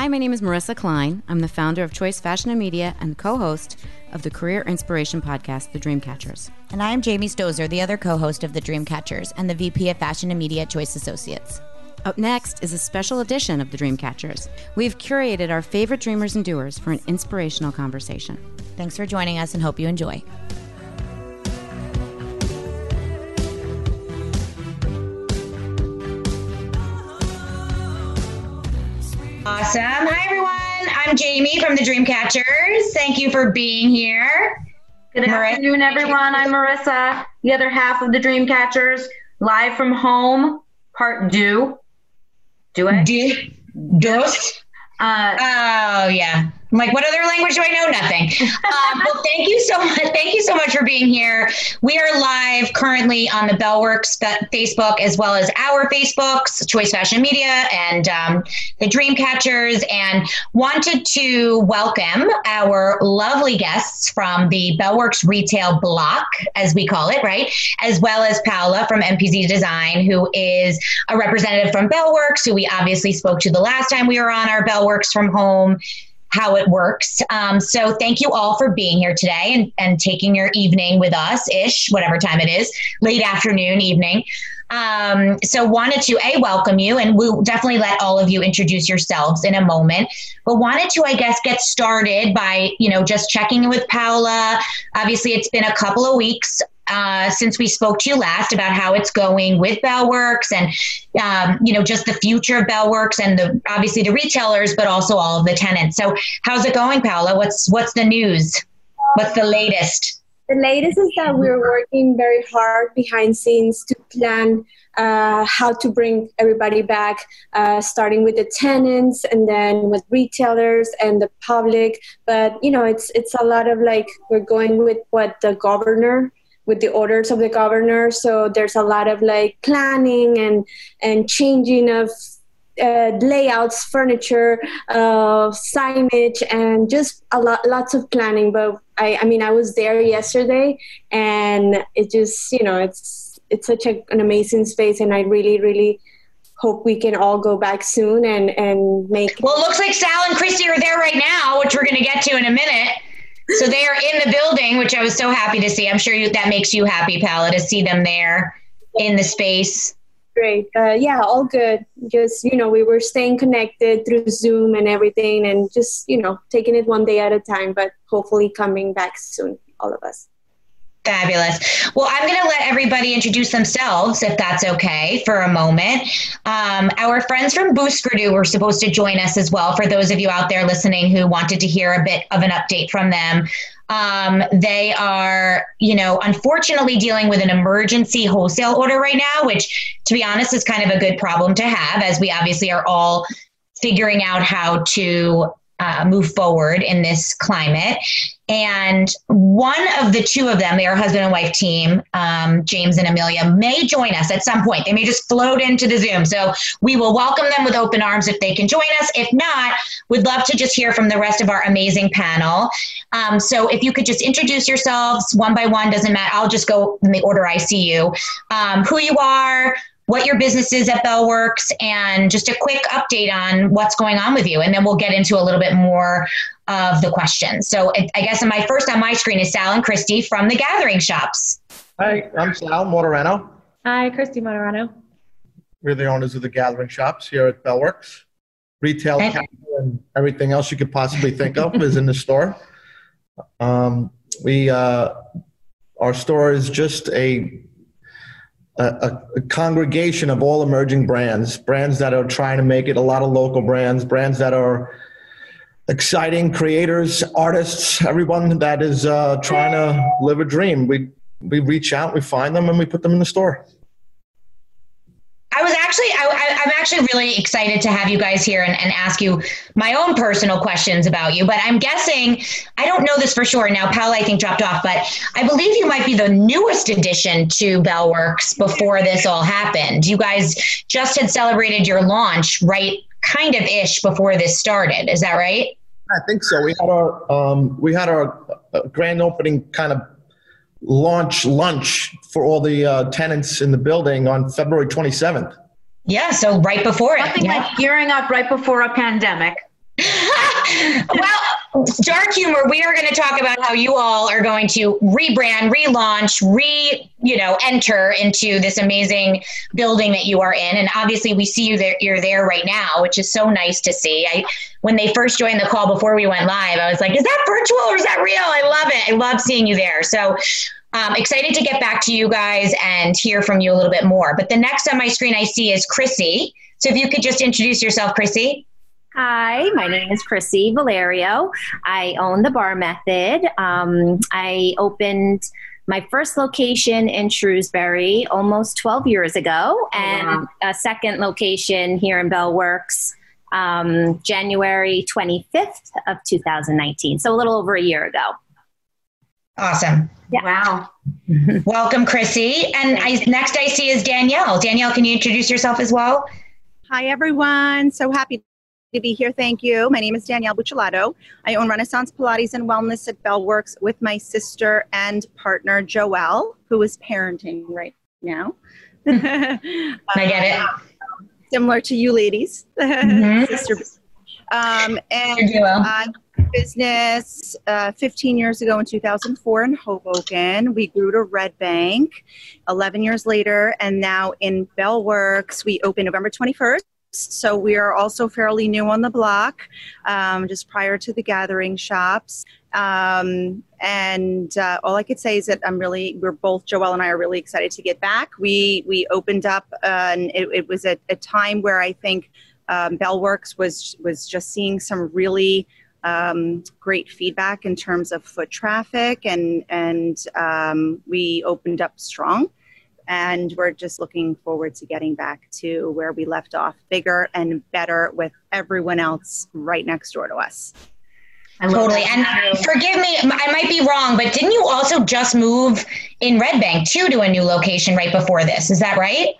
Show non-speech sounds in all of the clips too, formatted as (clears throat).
Hi, my name is Marissa Klein. I'm the founder of Choice Fashion and Media and co host of the career inspiration podcast, The Dreamcatchers. And I am Jamie Stozer, the other co host of The Dreamcatchers and the VP of Fashion and Media at Choice Associates. Up next is a special edition of The Dreamcatchers. We've curated our favorite dreamers and doers for an inspirational conversation. Thanks for joining us and hope you enjoy. Awesome. Hi, everyone. I'm Jamie from the Dreamcatchers. Thank you for being here. Good Marissa. afternoon, everyone. I'm Marissa, the other half of the Dreamcatchers, live from home, part do. Do it? Do. Dos. Uh, oh, yeah. I'm like, what other language do I know? Nothing. Um, well, thank you so much. Thank you so much for being here. We are live currently on the Bellworks Facebook as well as our Facebooks, Choice Fashion Media and um, the Dreamcatchers, and wanted to welcome our lovely guests from the Bellworks Retail Block, as we call it, right? As well as Paola from NPZ Design, who is a representative from Bellworks, who we obviously spoke to the last time we were on our Bellworks from home how it works. Um, so thank you all for being here today and, and taking your evening with us ish, whatever time it is, late afternoon, evening. Um, so wanted to a welcome you and we'll definitely let all of you introduce yourselves in a moment but wanted to i guess get started by you know just checking in with paola obviously it's been a couple of weeks uh, since we spoke to you last about how it's going with Bellworks and um, you know just the future of Bellworks and the obviously the retailers, but also all of the tenants. So how's it going, Paola? What's what's the news? What's the latest? The latest is that we're working very hard behind scenes to plan uh, how to bring everybody back, uh, starting with the tenants and then with retailers and the public. But you know, it's it's a lot of like we're going with what the governor with the orders of the governor. So there's a lot of like planning and and changing of uh, layouts, furniture, uh, signage, and just a lot, lots of planning. But I, I mean, I was there yesterday, and it just, you know, it's it's such a, an amazing space, and I really, really hope we can all go back soon and and make. Well, it looks like Sal and Christy are there right now, which we're going to get to in a minute. So they are in the building, which I was so happy to see. I'm sure you, that makes you happy, Paola, to see them there in the space. Great. Uh, yeah, all good. Just, you know, we were staying connected through Zoom and everything and just, you know, taking it one day at a time, but hopefully coming back soon, all of us. Fabulous. Well, I'm going to let everybody introduce themselves, if that's okay, for a moment. Um, our friends from Booskerdoo were supposed to join us as well. For those of you out there listening who wanted to hear a bit of an update from them, um, they are, you know, unfortunately dealing with an emergency wholesale order right now, which, to be honest, is kind of a good problem to have, as we obviously are all figuring out how to uh, move forward in this climate. And one of the two of them, they are husband and wife team, um, James and Amelia, may join us at some point. They may just float into the Zoom. So we will welcome them with open arms if they can join us. If not, we'd love to just hear from the rest of our amazing panel. Um, so if you could just introduce yourselves one by one, doesn't matter. I'll just go in the order I see you. Um, who you are, what your business is at Bellworks, and just a quick update on what's going on with you. And then we'll get into a little bit more of the questions. So I guess my first on my screen is Sal and Christy from the Gathering Shops. Hi, I'm Sal Motorano. Hi, Christy Motorano. We're the owners of the Gathering Shops here at Bellworks. Retail and everything else you could possibly think of is in the store. Um, we uh, our store is just a, a, a congregation of all emerging brands, brands that are trying to make it. A lot of local brands, brands that are exciting creators, artists, everyone that is uh, trying to live a dream. We we reach out, we find them, and we put them in the store. I was actually, I, am actually really excited to have you guys here and, and, ask you my own personal questions about you. But I'm guessing, I don't know this for sure. Now, Paul, I think, dropped off, but I believe you might be the newest addition to Bellworks before this all happened. You guys just had celebrated your launch right kind of ish before this started. Is that right? I think so. We had our um, we had our uh, grand opening kind of launch lunch for all the uh, tenants in the building on February 27th. Yeah, so right before it. Nothing yeah. like gearing up right before a pandemic. (laughs) well, dark humor. We are going to talk about how you all are going to rebrand, relaunch, re you know enter into this amazing building that you are in. And obviously, we see you there. You're there right now, which is so nice to see. I when they first joined the call before we went live, I was like, "Is that virtual or is that real?" I love it. I love seeing you there. So. Um, excited to get back to you guys and hear from you a little bit more. But the next on my screen I see is Chrissy. So if you could just introduce yourself, Chrissy. Hi, my name is Chrissy Valerio. I own the Bar Method. Um, I opened my first location in Shrewsbury almost 12 years ago, oh, and wow. a second location here in Bell Works um, January 25th of 2019. So a little over a year ago. Awesome. Yeah. Wow. Welcome, Chrissy. And I, next I see is Danielle. Danielle, can you introduce yourself as well? Hi, everyone. So happy to be here. Thank you. My name is Danielle Buccellato. I own Renaissance Pilates and Wellness at Bellworks with my sister and partner, Joelle, who is parenting right now. (laughs) I get it. similar to you ladies, mm-hmm. (laughs) sister. Um, and I business uh, 15 years ago in 2004 in Hoboken. We grew to Red Bank 11 years later, and now in Bellworks, we opened November 21st. So we are also fairly new on the block, um, just prior to the gathering shops. Um, and uh, all I could say is that I'm really, we're both Joelle and I are really excited to get back. We we opened up, uh, and it, it was a, a, time where I think um, Bellworks was was just seeing some really um, great feedback in terms of foot traffic, and and um, we opened up strong and we're just looking forward to getting back to where we left off bigger and better with everyone else right next door to us. Totally. And forgive me i might be wrong but didn't you also just move in red bank too to a new location right before this? Is that right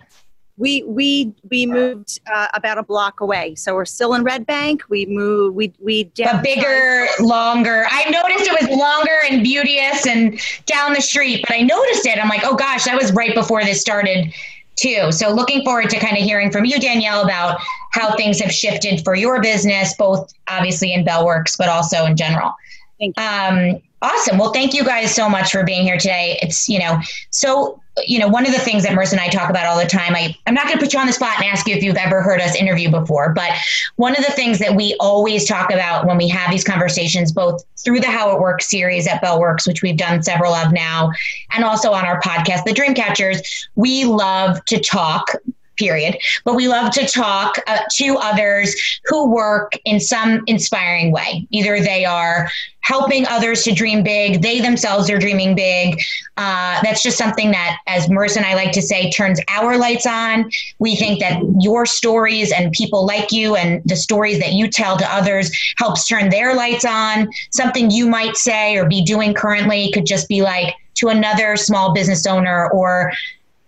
we we we moved uh, about a block away, so we're still in Red Bank. We moved. We we but bigger, longer. I noticed it was longer and beauteous and down the street. But I noticed it. I'm like, oh gosh, that was right before this started too. So looking forward to kind of hearing from you, Danielle, about how things have shifted for your business, both obviously in Bellworks, but also in general. Um, awesome. Well, thank you guys so much for being here today. It's you know so you know, one of the things that Marissa and I talk about all the time, I, I'm not going to put you on the spot and ask you if you've ever heard us interview before, but one of the things that we always talk about when we have these conversations, both through the How It Works series at Bellworks, which we've done several of now, and also on our podcast, The Dreamcatchers, we love to talk period. But we love to talk uh, to others who work in some inspiring way. Either they are helping others to dream big, they themselves are dreaming big. Uh, that's just something that, as Marissa and I like to say, turns our lights on. We think that your stories and people like you and the stories that you tell to others helps turn their lights on. Something you might say or be doing currently could just be like to another small business owner or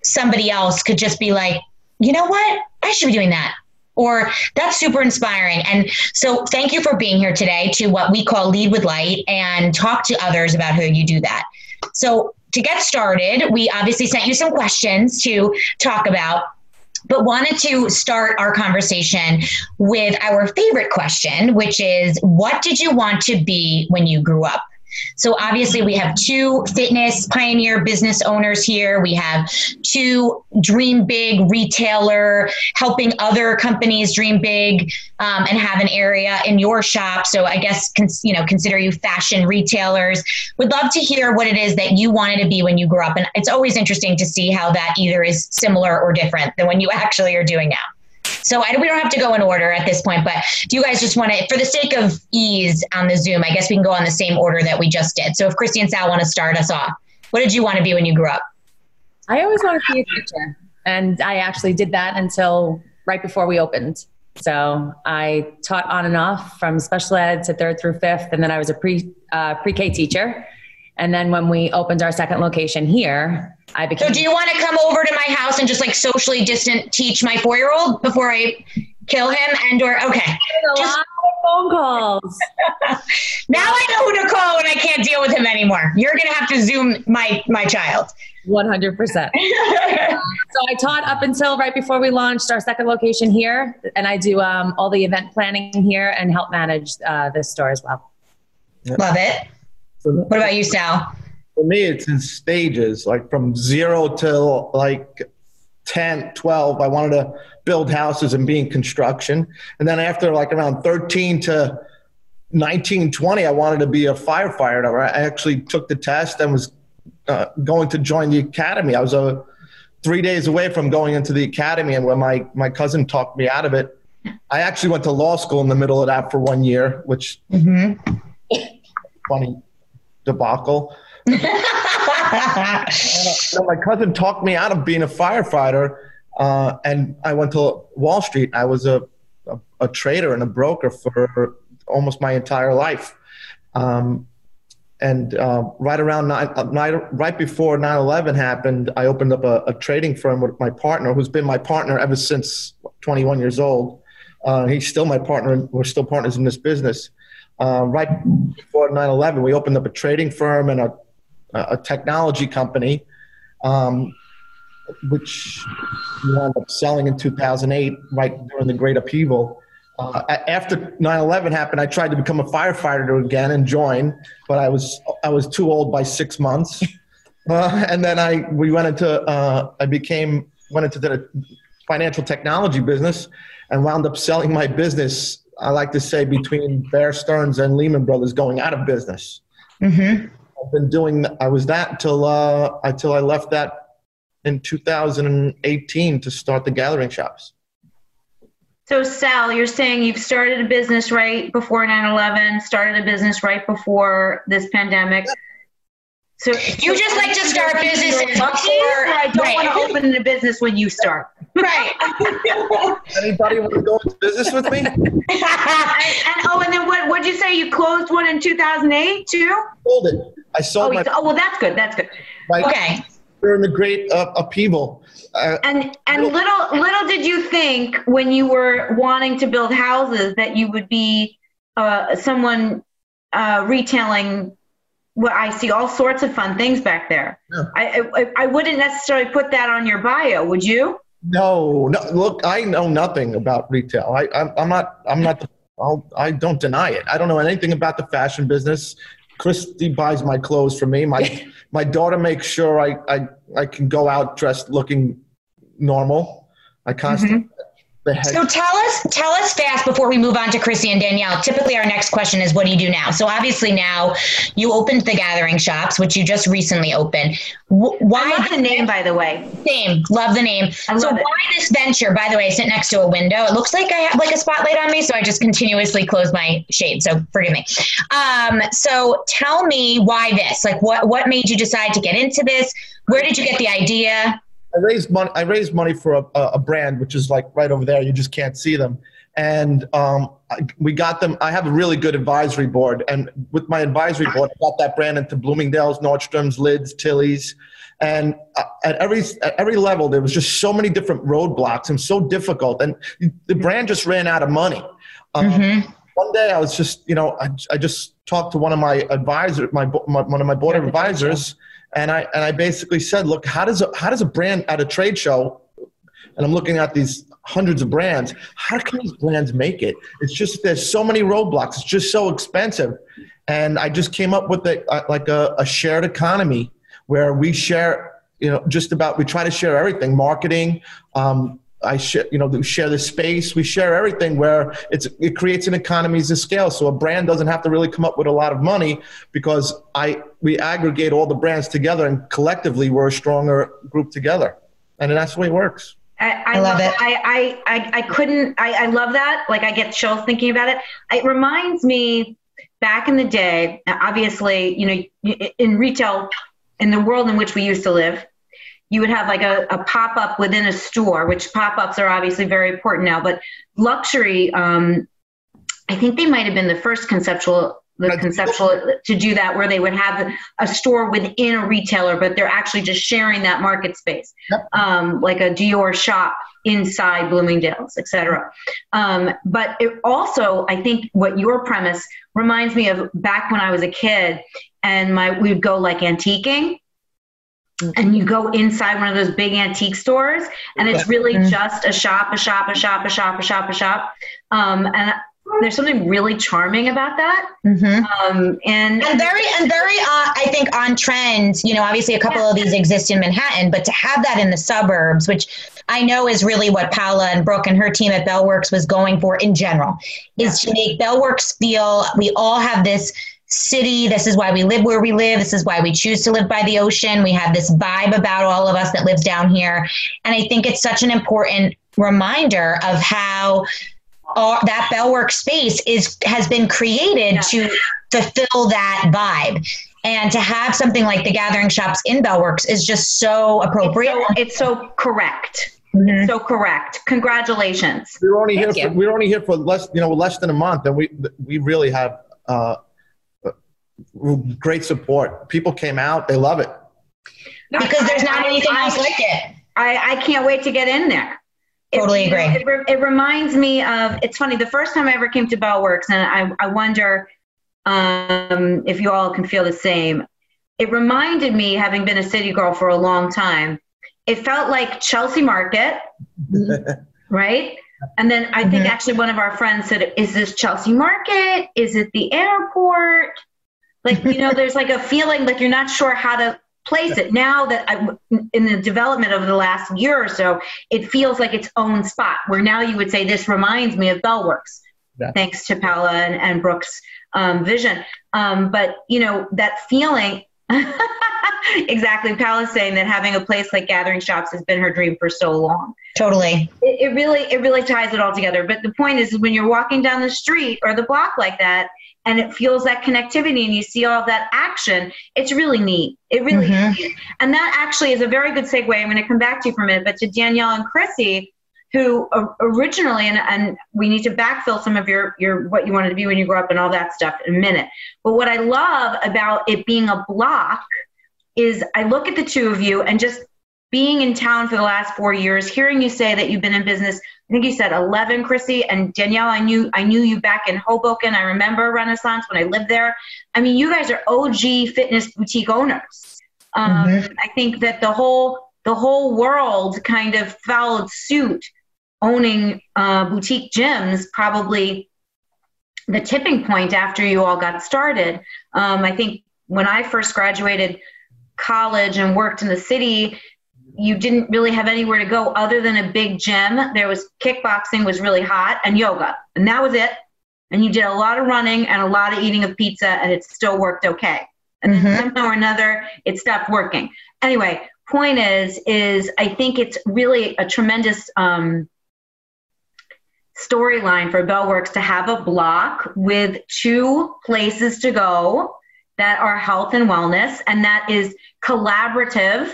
somebody else could just be like, you know what? I should be doing that. Or that's super inspiring. And so thank you for being here today to what we call Lead with Light and talk to others about how you do that. So to get started, we obviously sent you some questions to talk about but wanted to start our conversation with our favorite question, which is what did you want to be when you grew up? So obviously, we have two fitness pioneer business owners here. We have two dream big retailer helping other companies dream big um, and have an area in your shop. So I guess you know consider you fashion retailers. Would love to hear what it is that you wanted to be when you grew up, and it's always interesting to see how that either is similar or different than when you actually are doing now. So I, we don't have to go in order at this point, but do you guys just want to, for the sake of ease on the Zoom, I guess we can go on the same order that we just did. So if Christy and Sal want to start us off, what did you want to be when you grew up? I always wanted to be a teacher, and I actually did that until right before we opened. So I taught on and off from special ed to third through fifth, and then I was a pre uh, pre K teacher. And then when we opened our second location here, I became. So do you want to come over to my house and just like socially distant teach my four year old before I kill him and or okay? A just, lot of phone calls. (laughs) now I know who to call when I can't deal with him anymore. You're gonna have to zoom my my child. 100%. (laughs) so I taught up until right before we launched our second location here, and I do um, all the event planning here and help manage uh, this store as well. Love it. What about you, Sal? For me, it's in stages, like from zero till like 10, 12. I wanted to build houses and be in construction. And then after like around 13 to 19, 20, I wanted to be a firefighter. I actually took the test and was uh, going to join the academy. I was a uh, three days away from going into the academy, and when my my cousin talked me out of it, I actually went to law school in the middle of that for one year, which mm-hmm. funny debacle. (laughs) know, my cousin talked me out of being a firefighter, uh, and I went to Wall Street. I was a, a, a trader and a broker for almost my entire life. Um, and uh, right around nine, uh, right before 9-11 happened i opened up a, a, trading firm with my partner who's been my partner ever since 21 years old uh, he's still my partner and we're still partners in this business uh, right before 9-11 we opened up a trading firm and a, a technology company um, which we wound up selling in 2008 right during the great upheaval uh, after 9/11 happened, I tried to become a firefighter again and join, but I was I was too old by six months. (laughs) Uh, and then I we went into uh, I became went into the financial technology business and wound up selling my business. I like to say between Bear Stearns and Lehman Brothers going out of business. Mm-hmm. I've been doing. I was that until uh, until I left that in 2018 to start the gathering shops. So, Sal, you're saying you've started a business right before 9 11, started a business right before this pandemic. So, you just like to start businesses before. I don't right. want to open a business when you start. Right. (laughs) Anybody want to go into business with me? and, and, oh, and then what? What'd you say? You closed one in 2008 too? Sold it. I sold oh, my. Oh well, that's good. That's good. okay. During the great uh, upheaval, uh, and and little little did you think when you were wanting to build houses that you would be uh, someone uh, retailing. Well, I see all sorts of fun things back there. Yeah. I, I, I wouldn't necessarily put that on your bio, would you? No, no. Look, I know nothing about retail. I, I'm, I'm not. I'm not. I'll, I don't deny it. I don't know anything about the fashion business. Christy buys my clothes for me. My (laughs) my daughter makes sure I, I I can go out dressed looking normal. I constantly. Mm-hmm. So tell us, tell us fast before we move on to Chrissy and Danielle. Typically, our next question is, "What do you do now?" So obviously, now you opened the Gathering Shops, which you just recently opened. Why the name, by the way? Same, love the name. so it. why this venture? By the way, I sit next to a window. It looks like I have like a spotlight on me, so I just continuously close my shade. So forgive me. Um, so tell me why this? Like, what what made you decide to get into this? Where did you get the idea? I raised money. I raised money for a, a brand, which is like right over there. You just can't see them. And um, I, we got them. I have a really good advisory board, and with my advisory board, I got that brand into Bloomingdale's, Nordstrom's, Lids, Tilly's, and uh, at every at every level, there was just so many different roadblocks and so difficult, and the brand just ran out of money. Um, mm-hmm. One day, I was just, you know, I, I just talked to one of my advisors, my, my one of my board of advisors and I and I basically said, look, how does a, how does a brand at a trade show, and I'm looking at these hundreds of brands, how can these brands make it? It's just there's so many roadblocks. It's just so expensive, and I just came up with a, like a, a shared economy where we share. You know, just about we try to share everything: marketing, um, I share, you know, we share the space, we share everything where it's, it creates an economies of scale. So a brand doesn't have to really come up with a lot of money because I, we aggregate all the brands together and collectively we're a stronger group together. And that's the way it works. I, I, I love, it. I, I, I couldn't, I, I love that. Like I get chills thinking about it. It reminds me back in the day, obviously, you know, in retail, in the world in which we used to live, you would have like a, a pop up within a store, which pop ups are obviously very important now. But luxury, um, I think they might have been the first conceptual the conceptual to do that where they would have a store within a retailer but they're actually just sharing that market space yep. um, like a dior shop inside bloomingdale's etc um, but it also i think what your premise reminds me of back when i was a kid and my we would go like antiquing and you go inside one of those big antique stores and it's really mm-hmm. just a shop a shop a shop a shop a shop a shop um, and there's something really charming about that mm-hmm. um, and and very and very uh, i think on trend you know obviously a couple yeah. of these exist in manhattan but to have that in the suburbs which i know is really what paula and brooke and her team at bellworks was going for in general is yeah. to make bellworks feel we all have this city. This is why we live where we live. This is why we choose to live by the ocean. We have this vibe about all of us that lives down here. And I think it's such an important reminder of how all, that Bellwork space is has been created yeah. to fulfill that vibe. And to have something like the gathering shops in Bellworks is just so appropriate. It's so, it's so correct. Mm-hmm. So correct. Congratulations. We were only Thank here. For, we were only here for less, you know, less than a month, and we we really have uh, great support. People came out; they love it because there's not anything else like it. I, I can't wait to get in there. Totally agree. It, it, it, reminds me of. It's funny. The first time I ever came to Bellworks, and I, I wonder um, if you all can feel the same. It reminded me, having been a city girl for a long time, it felt like Chelsea Market, (laughs) right? And then I think mm-hmm. actually one of our friends said, "Is this Chelsea Market? Is it the airport?" Like, you know, (laughs) there's like a feeling like you're not sure how to place it. Now that I, in the development over the last year or so, it feels like its own spot where now you would say, this reminds me of Bellworks, yeah. thanks to Paula and, and Brooke's um, vision. Um, but, you know, that feeling, (laughs) exactly. Paula's saying that having a place like Gathering Shops has been her dream for so long. Totally. It, it really, it really ties it all together. But the point is, when you're walking down the street or the block like that, and it feels that connectivity and you see all that action, it's really neat. It really mm-hmm. is. And that actually is a very good segue. I'm going to come back to you for a minute, but to Danielle and Chrissy, who originally, and, and we need to backfill some of your, your what you wanted to be when you grew up and all that stuff in a minute. But what I love about it being a block is I look at the two of you and just being in town for the last four years, hearing you say that you've been in business think you said 11, Chrissy and Danielle. I knew I knew you back in Hoboken. I remember Renaissance when I lived there. I mean, you guys are OG fitness boutique owners. Um, mm-hmm. I think that the whole the whole world kind of followed suit, owning uh, boutique gyms. Probably the tipping point after you all got started. Um, I think when I first graduated college and worked in the city, you didn't really have anywhere to go other than a big gym. There was kickboxing was really hot and yoga, and that was it. And you did a lot of running and a lot of eating of pizza, and it still worked okay. And mm-hmm. somehow or another, it stopped working. Anyway, point is, is I think it's really a tremendous um, storyline for Bellworks to have a block with two places to go that are health and wellness, and that is collaborative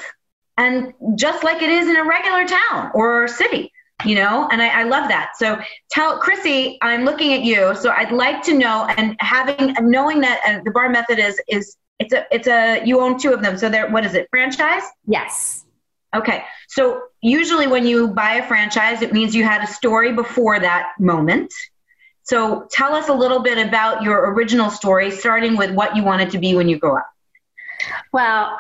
and just like it is in a regular town or city you know and I, I, love that. So tell chrissy i'm looking at you. So i'd like to know and having knowing that uh, the bar method is is it's a it's a you own two of them. So they're what is it franchise? Yes. Okay. So usually when you buy a franchise it means you had a story before that moment. So tell us a little bit about your original story starting with what you wanted to be when you grew up. Well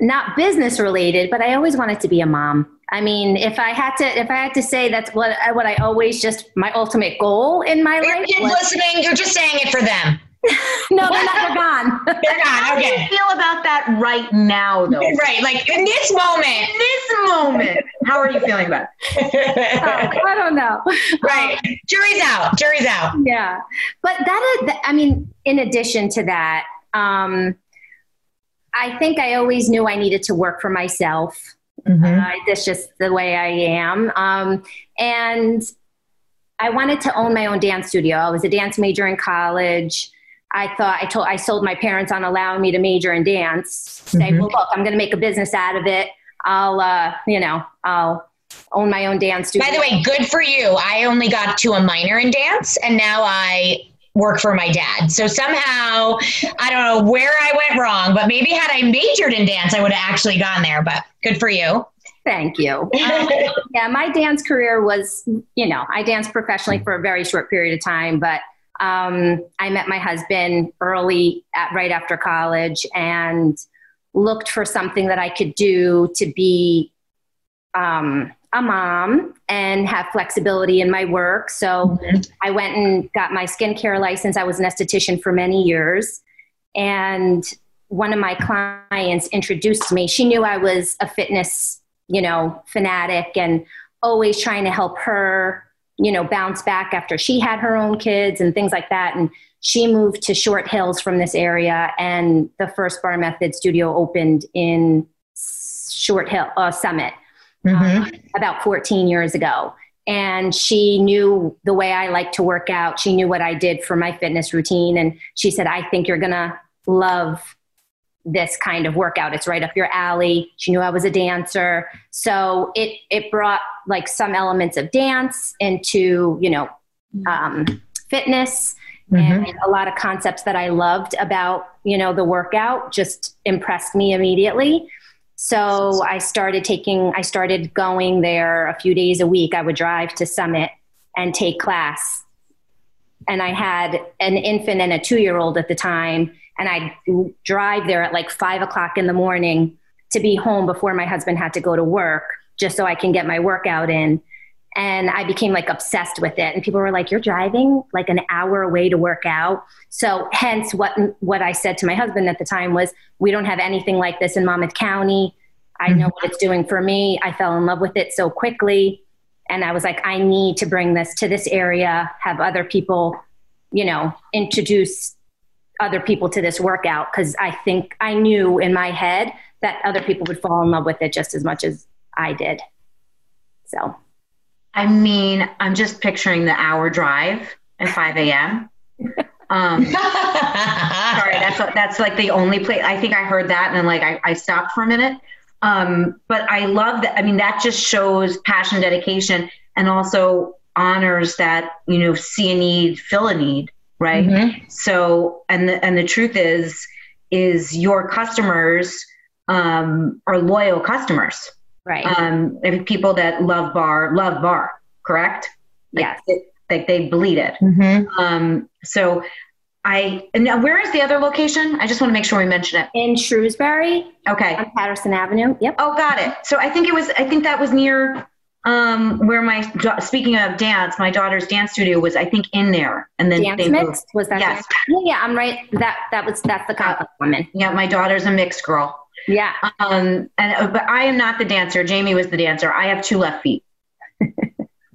not business related, but I always wanted to be a mom. I mean, if I had to, if I had to say that's what what I always just my ultimate goal in my life. Kids was, listening, you're just saying it for them. (laughs) no, they're not. They're gone. (laughs) they're gone. Okay. How do you feel about that right now, though? (laughs) Right, like in this moment. In this moment. How are you feeling about it? oh, I don't know. Right. Um, Jury's out. Jury's out. Yeah, but that is. I mean, in addition to that. um I think I always knew I needed to work for myself. Mm-hmm. Uh, that's just the way I am. Um, and I wanted to own my own dance studio. I was a dance major in college. I thought I told I sold my parents on allowing me to major in dance. Say, mm-hmm. well, look, I'm going to make a business out of it. I'll, uh, you know, I'll own my own dance studio. By the way, good for you. I only got to a minor in dance, and now I work for my dad. So somehow, I don't know where I went wrong, but maybe had I majored in dance, I would have actually gone there. But good for you. Thank you. Um, (laughs) yeah, my dance career was, you know, I danced professionally for a very short period of time, but um, I met my husband early, at, right after college, and looked for something that I could do to be um, a mom and have flexibility in my work. So mm-hmm. I went and got my skincare license. I was an esthetician for many years. And one of my clients introduced me. She knew I was a fitness, you know, fanatic and always trying to help her, you know, bounce back after she had her own kids and things like that. And she moved to Short Hills from this area, and the first Bar Method studio opened in Short Hill uh, Summit mm-hmm. um, about 14 years ago. And she knew the way I like to work out. She knew what I did for my fitness routine. And she said, I think you're going to love this kind of workout. It's right up your alley. She knew I was a dancer. So it, it brought like some elements of dance into, you know, um, fitness mm-hmm. and a lot of concepts that I loved about, you know, the workout just impressed me immediately. So I started taking, I started going there a few days a week. I would drive to Summit and take class. And I had an infant and a two year old at the time. And I'd drive there at like five o'clock in the morning to be home before my husband had to go to work just so I can get my workout in. And I became like obsessed with it. And people were like, You're driving like an hour away to work out. So hence what what I said to my husband at the time was, We don't have anything like this in Monmouth County. I know mm-hmm. what it's doing for me. I fell in love with it so quickly. And I was like, I need to bring this to this area, have other people, you know, introduce other people to this workout because I think I knew in my head that other people would fall in love with it just as much as I did. So, I mean, I'm just picturing the hour drive at 5 a.m. Um, sorry, that's that's like the only place. I think I heard that and then like I, I stopped for a minute. Um, but I love that. I mean, that just shows passion, dedication, and also honors that you know see a need, fill a need right mm-hmm. so and the, and the truth is is your customers um, are loyal customers right um people that love bar love bar correct like, yes it, like they bleed it mm-hmm. um so I and now where is the other location? I just want to make sure we mention it. In Shrewsbury. Okay. On Patterson Avenue. Yep. Oh, got it. So I think it was I think that was near um, where my speaking of dance, my daughter's dance studio was, I think, in there, and then dance mixed was that? Yes. Yeah, yeah, I'm right. That that was that's the complex woman. Yeah, my daughter's a mixed girl. Yeah. Um, and uh, but I am not the dancer. Jamie was the dancer. I have two left feet. (laughs) and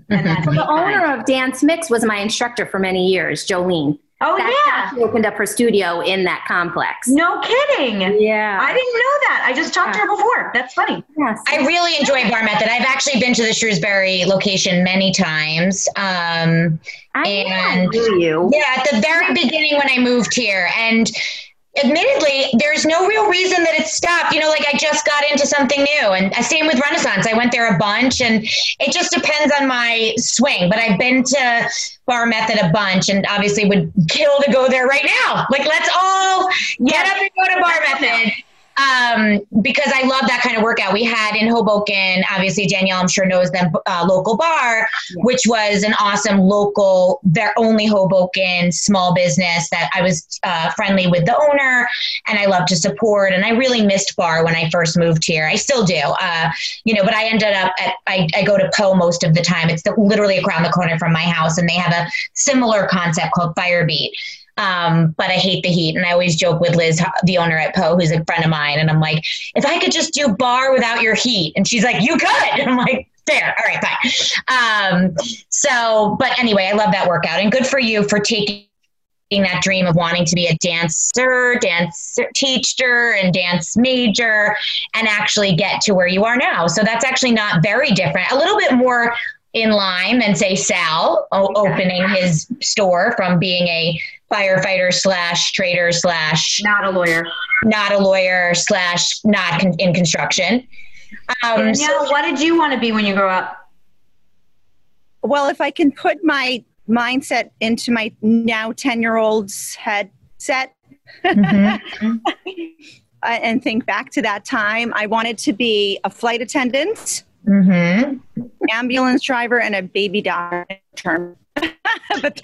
that's well, the owner of Dance Mix was my instructor for many years, Jolene. Oh That's yeah, she opened up her studio in that complex. No kidding. Yeah, I didn't know that. I just talked yeah. to her before. That's funny. Yes. I really enjoy Bar Method. I've actually been to the Shrewsbury location many times. Um, I and you. Yeah, at the very beginning when I moved here, and admittedly, there's no real reason that it stopped. You know, like I just got into something new, and uh, same with Renaissance. I went there a bunch, and it just depends on my swing. But I've been to Bar Method a bunch, and obviously would kill to go there right now. Like, let's all get up and go to Bar Method um, because I love that kind of workout. We had in Hoboken, obviously Danielle, I'm sure knows them, uh, local bar, yeah. which was an awesome local, their only Hoboken small business that I was uh, friendly with the owner and I love to support. And I really missed bar when I first moved here. I still do, uh, you know, but I ended up at, I, I go to Poe most of the time. It's the, literally around the corner from my house and they have a similar concept called Firebeat. Um, but I hate the heat. And I always joke with Liz, the owner at Poe, who's a friend of mine. And I'm like, if I could just do bar without your heat. And she's like, you could. And (laughs) I'm like, fair. All right, fine. Um, so, but anyway, I love that workout. And good for you for taking that dream of wanting to be a dancer, dance teacher, and dance major, and actually get to where you are now. So that's actually not very different. A little bit more in line than say Sal opening his store from being a firefighter slash trader slash not a lawyer, not a lawyer slash not con- in construction. Um, Danielle, so, what did you want to be when you grow up? Well, if I can put my mindset into my now 10 year old's head set mm-hmm. (laughs) and think back to that time, I wanted to be a flight attendant, mm-hmm. ambulance driver, and a baby doctor. (laughs) but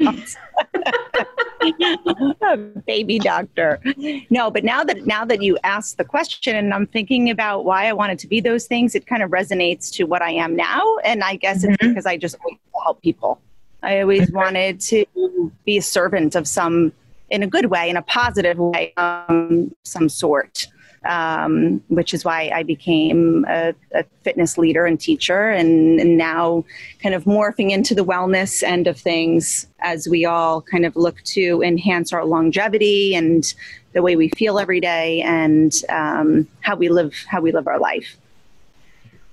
(laughs) baby doctor. No, but now that now that you asked the question and I'm thinking about why I wanted to be those things, it kind of resonates to what I am now. And I guess mm-hmm. it's because I just want to help people. I always wanted to be a servant of some in a good way, in a positive way, um, some sort um, which is why I became a, a fitness leader and teacher, and, and, now kind of morphing into the wellness end of things as we all kind of look to enhance our longevity and the way we feel every day and um, how we live how we live our life.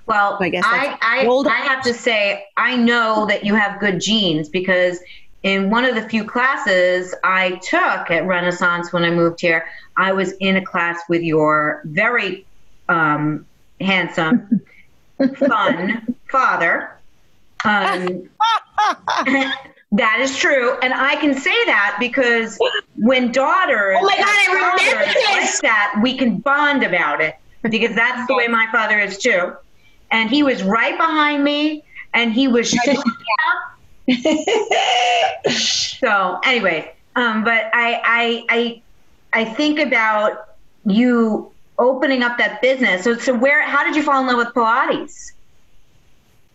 Well, I guess I, I, I have to say I know that you have good genes because in one of the few classes I took at Renaissance when I moved here, I was in a class with your very um, handsome, (laughs) fun father. Um, (laughs) that is true, and I can say that because when daughters, oh my god, I remember this. Like that, we can bond about it because that's the way my father is too. And he was right behind me, and he was. (laughs) (laughs) so, anyway, um, but I, I, I, I think about you opening up that business. So, so where, how did you fall in love with Pilates?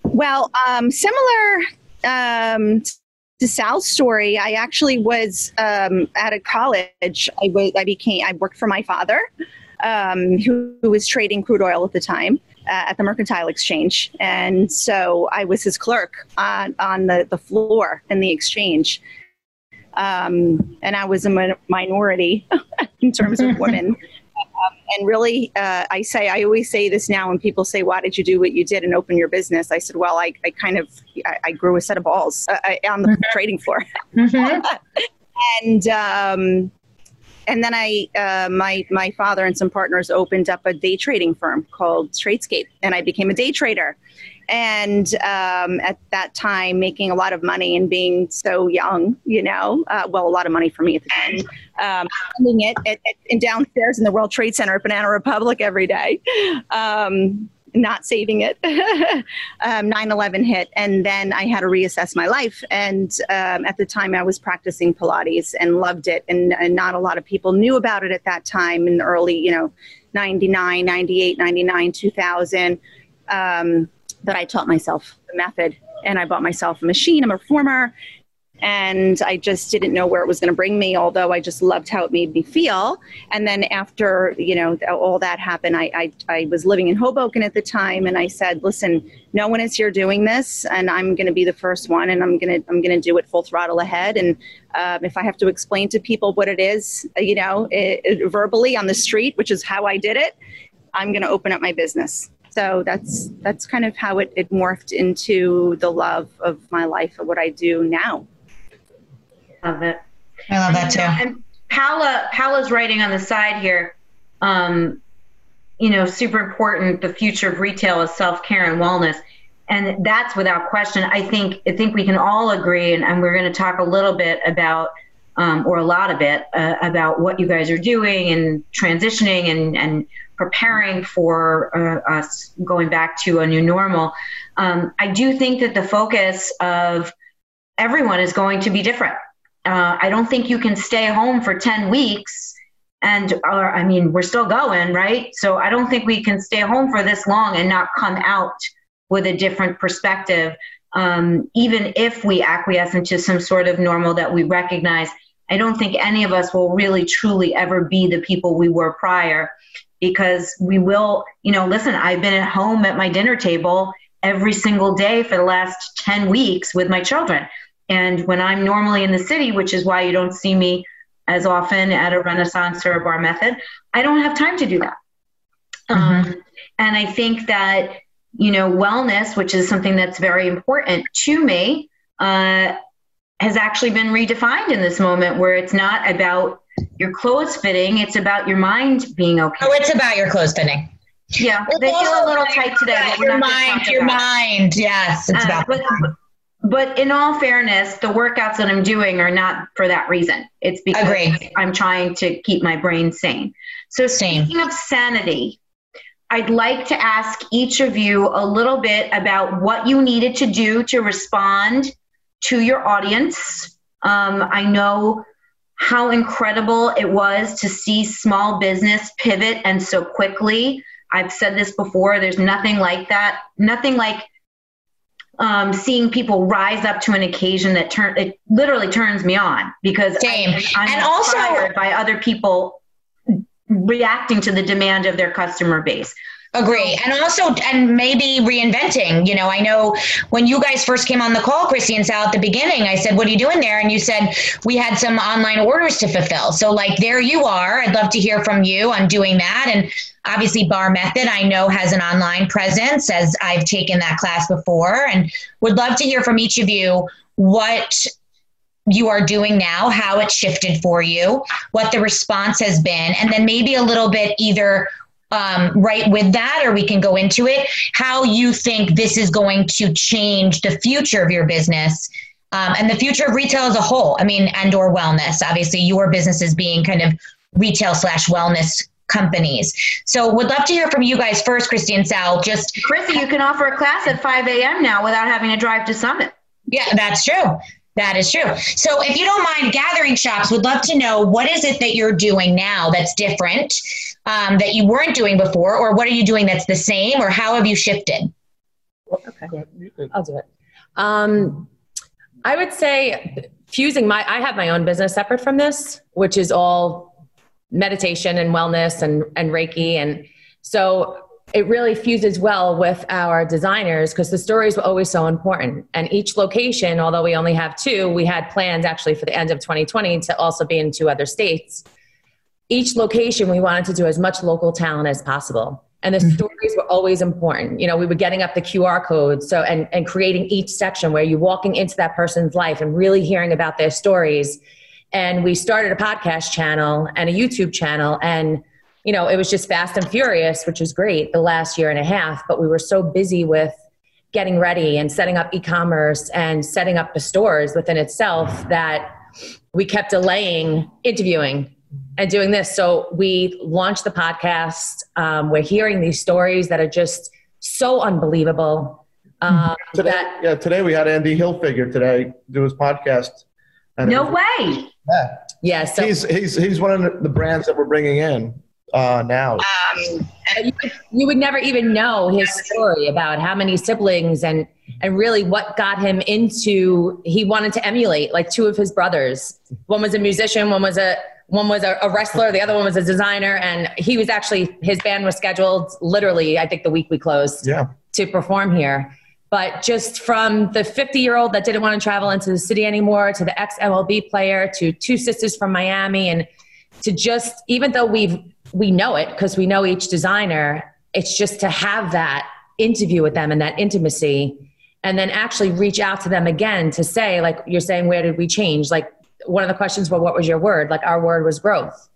Well, um, similar um, to Sal's story, I actually was um, at a college. I was, I became, I worked for my father, um, who, who was trading crude oil at the time at the Mercantile Exchange. And so I was his clerk on, on the, the floor in the exchange. Um, and I was a min- minority (laughs) in terms of women. (laughs) Um, and really, uh, I say, I always say this now when people say, why did you do what you did and open your business? I said, well, I, I kind of, I, I grew a set of balls uh, on the mm-hmm. trading floor. Mm-hmm. (laughs) and, um, and then I, uh, my my father and some partners opened up a day trading firm called Tradescape, and I became a day trader. And um, at that time, making a lot of money and being so young, you know, uh, well, a lot of money for me at the time, um, it at, at, in downstairs in the World Trade Center at Banana Republic every day. Um, not saving it. (laughs) um, 9-11 hit and then I had to reassess my life. And um, at the time I was practicing Pilates and loved it. And, and, not a lot of people knew about it at that time in the early, you know, 99, 98, 99, 2000. Um, that I taught myself the method and I bought myself a machine. I'm a reformer and I just didn't know where it was going to bring me. Although I just loved how it made me feel. And then after you know all that happened, I I, I was living in Hoboken at the time, and I said, "Listen, no one is here doing this, and I'm going to be the first one, and I'm going to I'm going to do it full throttle ahead. And um, if I have to explain to people what it is, you know, it, it, verbally on the street, which is how I did it, I'm going to open up my business." So that's that's kind of how it, it morphed into the love of my life and what I do now. Love it. I love that too. And Paula, Paula's writing on the side here. Um, you know, super important. The future of retail is self care and wellness, and that's without question. I think I think we can all agree, and, and we're going to talk a little bit about, um, or a lot of it, uh, about what you guys are doing and transitioning and and preparing for uh, us going back to a new normal. Um, I do think that the focus of everyone is going to be different uh, I don't think you can stay home for 10 weeks and or, I mean we're still going right? So I don't think we can stay home for this long and not come out with a different perspective um, even if we acquiesce into some sort of normal that we recognize. I don't think any of us will really truly ever be the people we were prior because we will you know listen I've been at home at my dinner table every single day for the last 10 weeks with my children and when I'm normally in the city, which is why you don't see me as often at a Renaissance or a bar method, I don't have time to do that. Mm-hmm. Um, and I think that, you know, wellness, which is something that's very important to me, uh, has actually been redefined in this moment where it's not about your clothes fitting, it's about your mind being okay. Oh, it's about your clothes fitting. Yeah, they feel a little tight today. Your mind, your mind. Yes, it's uh, about. But, but in all fairness, the workouts that I'm doing are not for that reason. It's because Agreed. I'm trying to keep my brain sane. So, Same. speaking of sanity, I'd like to ask each of you a little bit about what you needed to do to respond to your audience. Um, I know how incredible it was to see small business pivot and so quickly. I've said this before, there's nothing like that. Nothing like um, seeing people rise up to an occasion that turn it literally turns me on because Same. I, am and also by other people reacting to the demand of their customer base. Agree. Oh. And also, and maybe reinventing. You know, I know when you guys first came on the call, Christy and Sal, at the beginning, I said, What are you doing there? And you said, We had some online orders to fulfill. So, like, there you are. I'd love to hear from you on doing that. And obviously, Bar Method, I know, has an online presence as I've taken that class before. And would love to hear from each of you what you are doing now, how it shifted for you, what the response has been, and then maybe a little bit either um, right with that, or we can go into it, how you think this is going to change the future of your business um, and the future of retail as a whole. I mean, and or wellness. Obviously, your business is being kind of retail slash wellness companies. So would love to hear from you guys first, Christy and Sal. Just Christy, you can offer a class at 5 a.m. now without having to drive to Summit. Yeah, that's true. That is true. So if you don't mind gathering shops, would love to know what is it that you're doing now that's different um, that you weren't doing before, or what are you doing that's the same, or how have you shifted? Okay, I'll do it. Um, I would say fusing my, I have my own business separate from this, which is all meditation and wellness and, and Reiki. And so it really fuses well with our designers because the stories were always so important. And each location, although we only have two, we had plans actually for the end of 2020 to also be in two other states. Each location, we wanted to do as much local talent as possible. And the mm-hmm. stories were always important. You know, we were getting up the QR codes, so and, and creating each section where you're walking into that person's life and really hearing about their stories. And we started a podcast channel and a YouTube channel and you know, it was just fast and furious, which was great the last year and a half, but we were so busy with getting ready and setting up e-commerce and setting up the stores within itself that we kept delaying interviewing and doing this. So we launched the podcast. Um, we're hearing these stories that are just so unbelievable. Um, today, that, yeah, today we had Andy Hilfiger today do his podcast. no way. Yeah. Yeah. So he's, he's, he's one of the brands that we're bringing in uh, now. Um, you, you, would never even know his story about how many siblings and and really what got him into. He wanted to emulate like two of his brothers. One was a musician. One was a one was a, a wrestler. The other one was a designer. And he was actually his band was scheduled literally. I think the week we closed. Yeah. To perform here. But just from the 50 year old that didn't want to travel into the city anymore to the ex MLB player to two sisters from Miami and to just, even though we've we know it because we know each designer. It's just to have that interview with them and that intimacy and then actually reach out to them again to say like you're saying where did we change like one of the questions well what was your word like our word was growth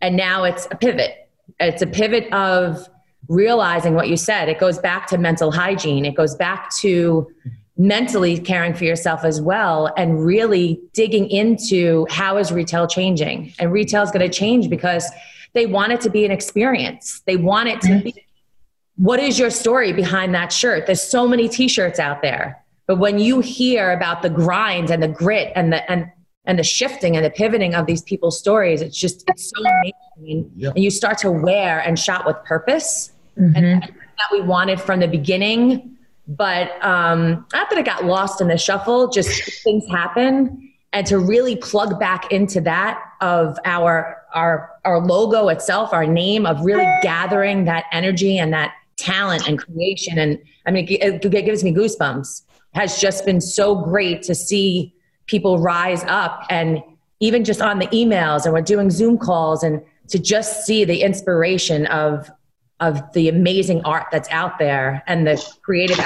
and now it's a pivot it's a pivot of realizing what you said it goes back to mental hygiene it goes back to mentally caring for yourself as well and really digging into how is retail changing and retail is going to change because they want it to be an experience. They want it to mm-hmm. be what is your story behind that shirt? There's so many t-shirts out there. But when you hear about the grind and the grit and the and and the shifting and the pivoting of these people's stories, it's just it's so amazing. Yep. And you start to wear and shop with purpose. Mm-hmm. And that we wanted from the beginning. But um, not that it got lost in the shuffle, just things happen. And to really plug back into that of our our our logo itself, our name of really gathering that energy and that talent and creation. And I mean, it, it gives me goosebumps. Has just been so great to see people rise up and even just on the emails and we're doing Zoom calls and to just see the inspiration of of the amazing art that's out there and the creative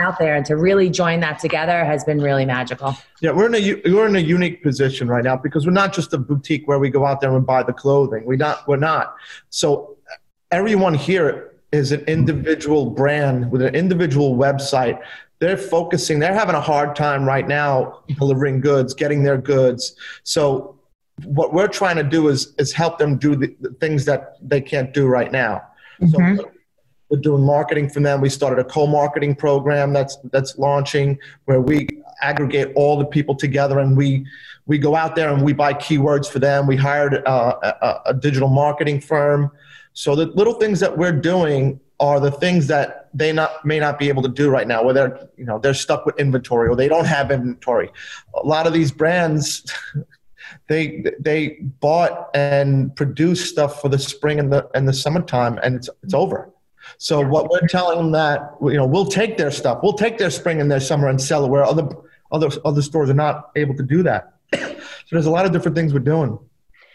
out there and to really join that together has been really magical. Yeah, we're in a we're in a unique position right now because we're not just a boutique where we go out there and buy the clothing. We not we're not. So everyone here is an individual brand with an individual website. They're focusing. They're having a hard time right now delivering goods, getting their goods. So what we're trying to do is is help them do the, the things that they can't do right now. Mm-hmm. So we're doing marketing for them. We started a co-marketing program that's that's launching where we aggregate all the people together and we we go out there and we buy keywords for them. We hired uh, a, a digital marketing firm. So the little things that we're doing are the things that they not may not be able to do right now where they're you know they're stuck with inventory or they don't have inventory. A lot of these brands (laughs) they they bought and produced stuff for the spring and the and the summertime and it's it's over. So what we're telling them that you know we'll take their stuff. We'll take their spring and their summer and sell it where other other other stores are not able to do that. (clears throat) So there's a lot of different things we're doing.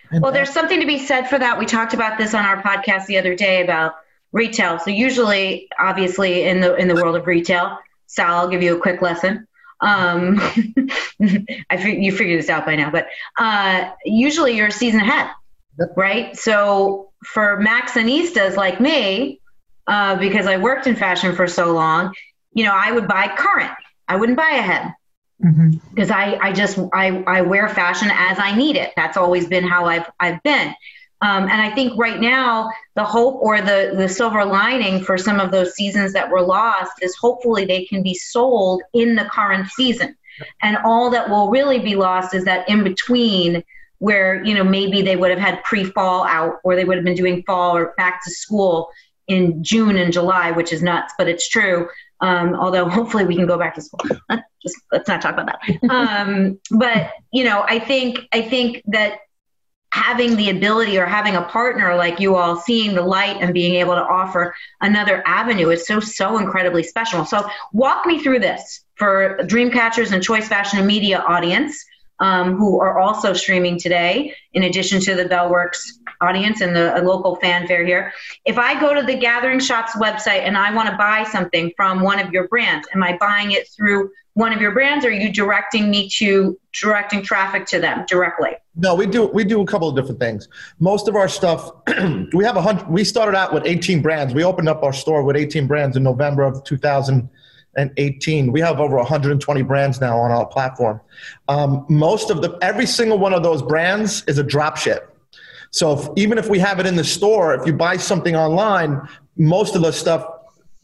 And well there's something to be said for that. We talked about this on our podcast the other day about retail. So usually, obviously, in the in the world of retail, Sal, I'll give you a quick lesson. Um, (laughs) I fig- you figured this out by now, but uh, usually you're a season ahead, yep. right? So for Maxxinistas like me, uh, because I worked in fashion for so long, you know, I would buy current. I wouldn't buy ahead because mm-hmm. I, I just I, I wear fashion as I need it. That's always been how I've I've been. Um, and I think right now the hope or the the silver lining for some of those seasons that were lost is hopefully they can be sold in the current season. And all that will really be lost is that in between where you know maybe they would have had pre-fall out or they would have been doing fall or back to school in June and July, which is nuts, but it's true. Um, although hopefully we can go back to school. (laughs) Just let's not talk about that. (laughs) Um, but you know, I think I think that having the ability or having a partner like you all seeing the light and being able to offer another avenue is so so incredibly special. So walk me through this for dreamcatchers and choice fashion and media audience um, who are also streaming today in addition to the bellworks audience and the local fanfare here. If i go to the gathering shops website and i want to buy something from one of your brands am i buying it through one of your brands or are you directing me to directing traffic to them directly? No we do we do a couple of different things. Most of our stuff (clears throat) we have a hundred we started out with 18 brands. We opened up our store with 18 brands in november of 2018 we have over 120 brands now on our platform. Um, most of the every single one of those brands is a drop ship. So if, even if we have it in the store if you buy something online most of the stuff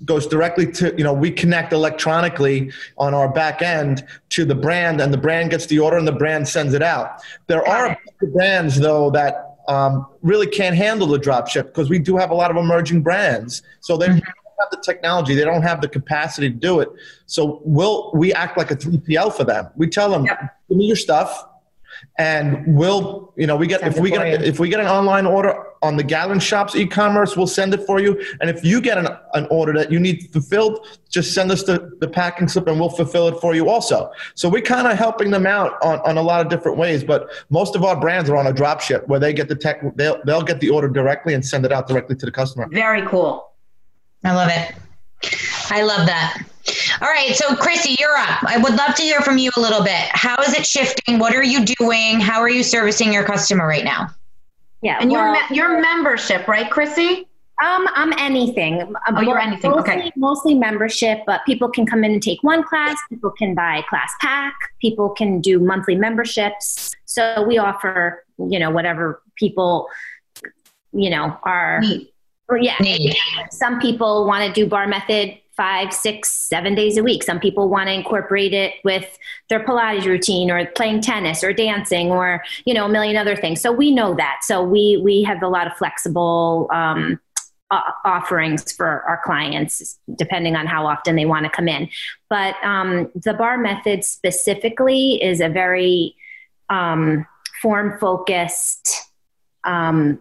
goes directly to you know we connect electronically on our back end to the brand and the brand gets the order and the brand sends it out. There are brands though that um, really can't handle the drop ship because we do have a lot of emerging brands. So they mm-hmm. don't have the technology they don't have the capacity to do it. So we'll we act like a 3pl for them. We tell them yep. give me your stuff and we'll you know we get send if we get a, if we get an online order on the Gathering Shops e-commerce we'll send it for you. And if you get an, an order that you need fulfilled just send us the, the packing slip and we'll fulfill it for you also. So we're kind of helping them out on, on a lot of different ways but most of our brands are on a drop ship where they get the tech they'll, they'll get the order directly and send it out directly to the customer. Very cool. I love it. I love that all right. So, Chrissy, you're up. I would love to hear from you a little bit. How is it shifting? What are you doing? How are you servicing your customer right now? Yeah. And well, your, your membership, right, Chrissy? Um, I'm anything. Um, oh, you're anything. Mostly, okay. Mostly membership, but people can come in and take one class. People can buy class pack. People can do monthly memberships. So we offer, you know, whatever people, you know, are. Need. Yeah. Need. Some people want to do bar method five, six, seven days a week. Some people want to incorporate it with their Pilates routine or playing tennis or dancing or, you know, a million other things. So we know that. So we, we have a lot of flexible, um, offerings for our clients depending on how often they want to come in but um, the bar method specifically is a very um, form focused um,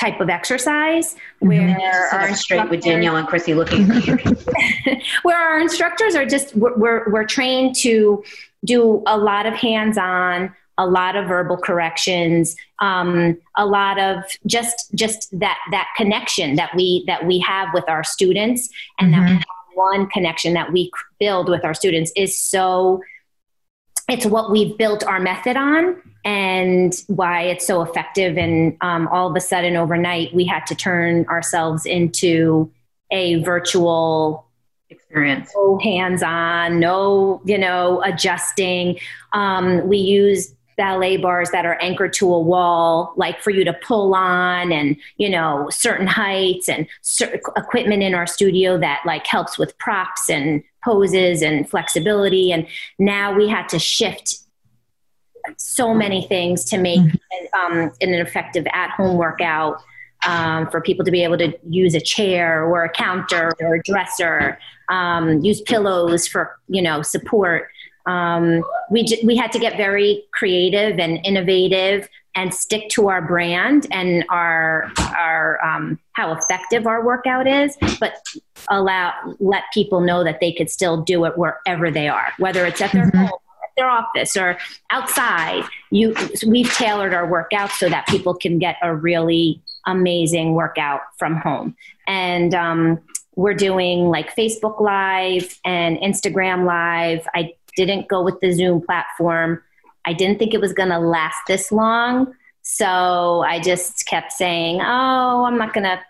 type of exercise mm-hmm. where our straight with Danielle and Chrissy looking (laughs) where our instructors are just we're, we're trained to do a lot of hands-on a lot of verbal corrections um, a lot of just just that that connection that we that we have with our students and mm-hmm. that one connection that we build with our students is so it's what we've built our method on and why it's so effective. And um, all of a sudden, overnight, we had to turn ourselves into a virtual experience. No hands on, no, you know, adjusting. Um, we use ballet bars that are anchored to a wall, like for you to pull on, and you know, certain heights and certain equipment in our studio that like helps with props and poses and flexibility. And now we had to shift so many things to make mm-hmm. um, an effective at home workout. Um, for people to be able to use a chair or a counter or a dresser, um, use pillows for you know support. Um, we j- we had to get very creative and innovative and stick to our brand and our our um, how effective our workout is, but allow let people know that they could still do it wherever they are, whether it's at their mm-hmm. home, their office, or outside. You we've tailored our workouts so that people can get a really amazing workout from home, and um, we're doing like Facebook Live and Instagram Live. I didn't go with the Zoom platform I didn't think it was going to last this long. So I just kept saying, "Oh, I'm not going to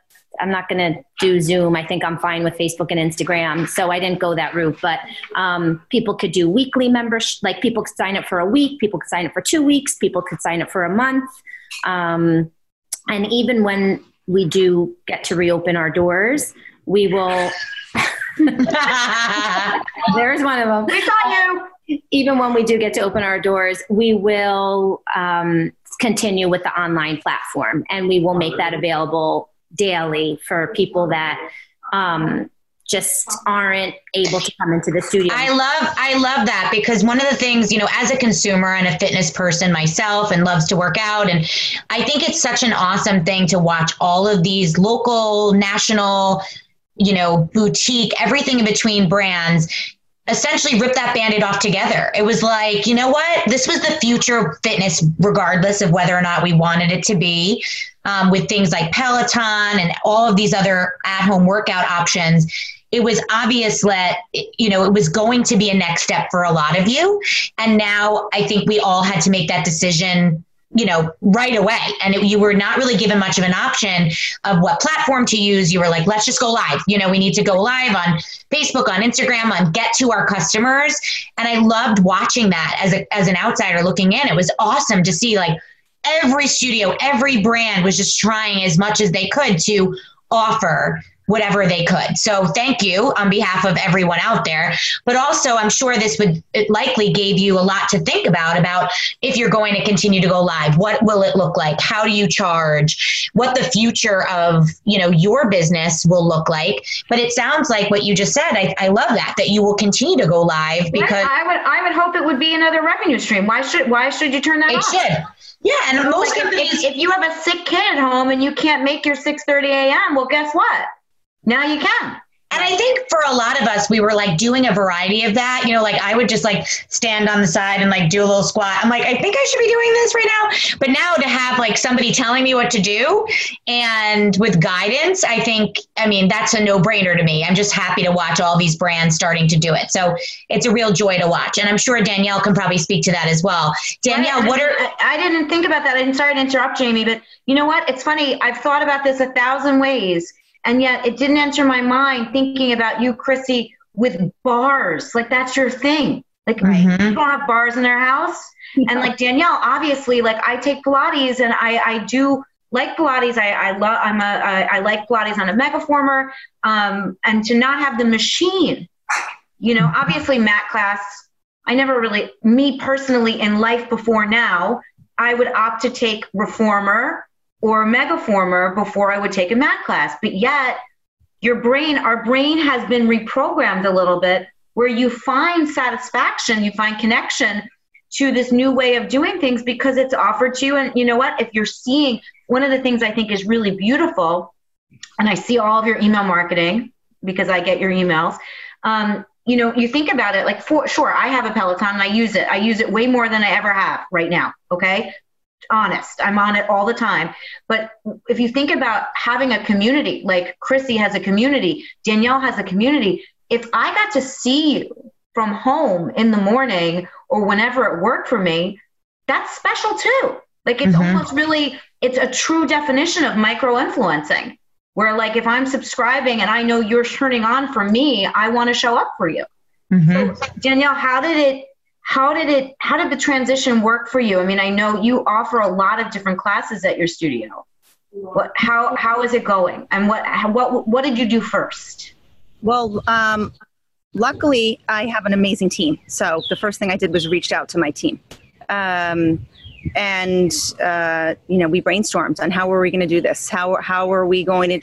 I'm not going to do Zoom. I think I'm fine with Facebook and Instagram. So I didn't go that route. But um, people could do weekly membership. Like people could sign up for a week. People could sign up for two weeks. People could sign up for a month. Um, and even when we do get to reopen our doors, we will. (laughs) There's one of them. We saw you even when we do get to open our doors, we will um, continue with the online platform and we will make that available daily for people that um, just aren't able to come into the studio. I love I love that because one of the things, you know, as a consumer and a fitness person myself and loves to work out and I think it's such an awesome thing to watch all of these local, national, you know, boutique, everything in between brands essentially rip that band-aid off together. It was like, you know what? This was the future of fitness, regardless of whether or not we wanted it to be, um, with things like Peloton and all of these other at-home workout options. It was obvious that, you know, it was going to be a next step for a lot of you. And now I think we all had to make that decision you know, right away. And it, you were not really given much of an option of what platform to use. You were like, let's just go live. You know, we need to go live on Facebook, on Instagram, on get to our customers. And I loved watching that as a, as an outsider looking in. It was awesome to see like every studio, every brand was just trying as much as they could to offer whatever they could. So thank you on behalf of everyone out there. But also, I'm sure this would it likely gave you a lot to think about about if you're going to continue to go live. What will it look like? How do you charge? What the future of you know your business will look like? But it sounds like what you just said. I, I love that that you will continue to go live because I would I would hope it would be another revenue stream. Why should why should you turn that it off? Should. Yeah, and most like companies, if, if you have a sick kid at home and you can't make your 6:30 a.m., well, guess what? Now you can. And I think for a lot of us, we were like doing a variety of that. You know, like I would just like stand on the side and like do a little squat. I'm like, I think I should be doing this right now. But now to have like somebody telling me what to do and with guidance, I think, I mean, that's a no brainer to me. I'm just happy to watch all these brands starting to do it. So it's a real joy to watch. And I'm sure Danielle can probably speak to that as well. Danielle, what are. I, I didn't think about that. I'm sorry to interrupt, Jamie, but you know what? It's funny. I've thought about this a thousand ways and yet it didn't enter my mind thinking about you, Chrissy, with bars. Like that's your thing. Like mm-hmm. people have bars in their house. And like Danielle, obviously, like I take Pilates and I, I do like Pilates. I, I love, I'm a, I, I like Pilates on a megaformer. Um, and to not have the machine, you know, obviously mat class, I never really, me personally in life before now, I would opt to take reformer or a megaformer before I would take a math class. But yet, your brain, our brain has been reprogrammed a little bit where you find satisfaction, you find connection to this new way of doing things because it's offered to you. And you know what? If you're seeing one of the things I think is really beautiful, and I see all of your email marketing because I get your emails. Um, you know, you think about it like, for sure, I have a Peloton and I use it. I use it way more than I ever have right now. Okay honest. I'm on it all the time. But if you think about having a community, like Chrissy has a community, Danielle has a community, if I got to see you from home in the morning or whenever it worked for me, that's special too. Like it's mm-hmm. almost really, it's a true definition of micro influencing. Where like if I'm subscribing and I know you're turning on for me, I want to show up for you. Mm-hmm. So Danielle, how did it how did it how did the transition work for you? I mean i know you offer a lot of different classes at your studio. What how how is it going? And what what what did you do first? Well um luckily, I have an amazing team. So the first thing I did was reached out to my team. Um, and uh, you know we brainstormed on how are we going to do this? How, how are we going to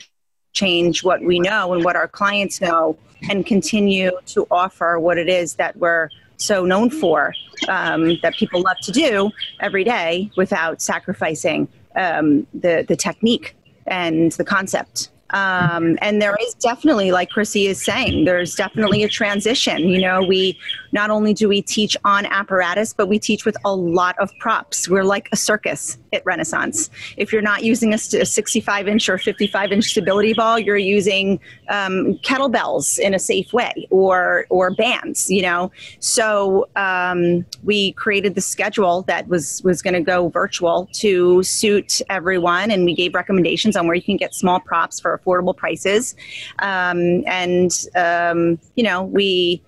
change what we know and what our clients know and continue to offer what it is that we're so known for um, that people love to do every day without sacrificing um, the, the technique and the concept um, and there is definitely, like Chrissy is saying, there's definitely a transition. You know, we not only do we teach on apparatus, but we teach with a lot of props. We're like a circus at Renaissance. If you're not using a, a 65 inch or 55 inch stability ball, you're using um, kettlebells in a safe way or or bands. You know, so um, we created the schedule that was was going to go virtual to suit everyone, and we gave recommendations on where you can get small props for affordable prices. Um, and, um, you know, we,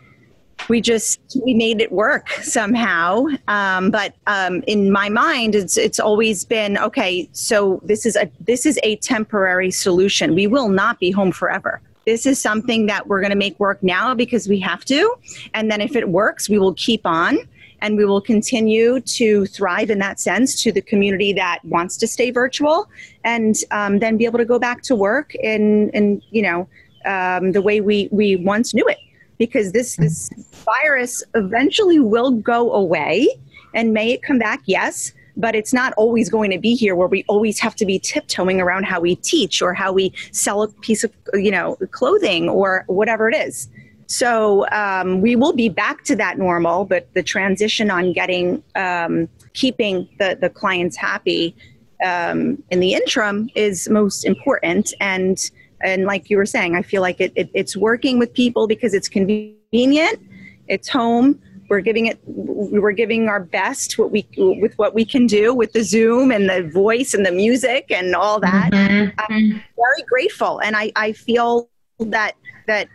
we just we made it work somehow. Um, but um, in my mind it's it's always been okay so this is a this is a temporary solution. We will not be home forever. This is something that we're going to make work now because we have to. And then if it works we will keep on and we will continue to thrive in that sense to the community that wants to stay virtual and um, then be able to go back to work in, in you know um, the way we, we once knew it. Because this this virus eventually will go away and may it come back yes but it's not always going to be here where we always have to be tiptoeing around how we teach or how we sell a piece of you know clothing or whatever it is so um, we will be back to that normal, but the transition on getting um, keeping the, the clients happy um, in the interim is most important. And and like you were saying, I feel like it, it, it's working with people because it's convenient, it's home. We're giving it. We're giving our best what we with what we can do with the Zoom and the voice and the music and all that. Mm-hmm. I'm very grateful, and I, I feel that that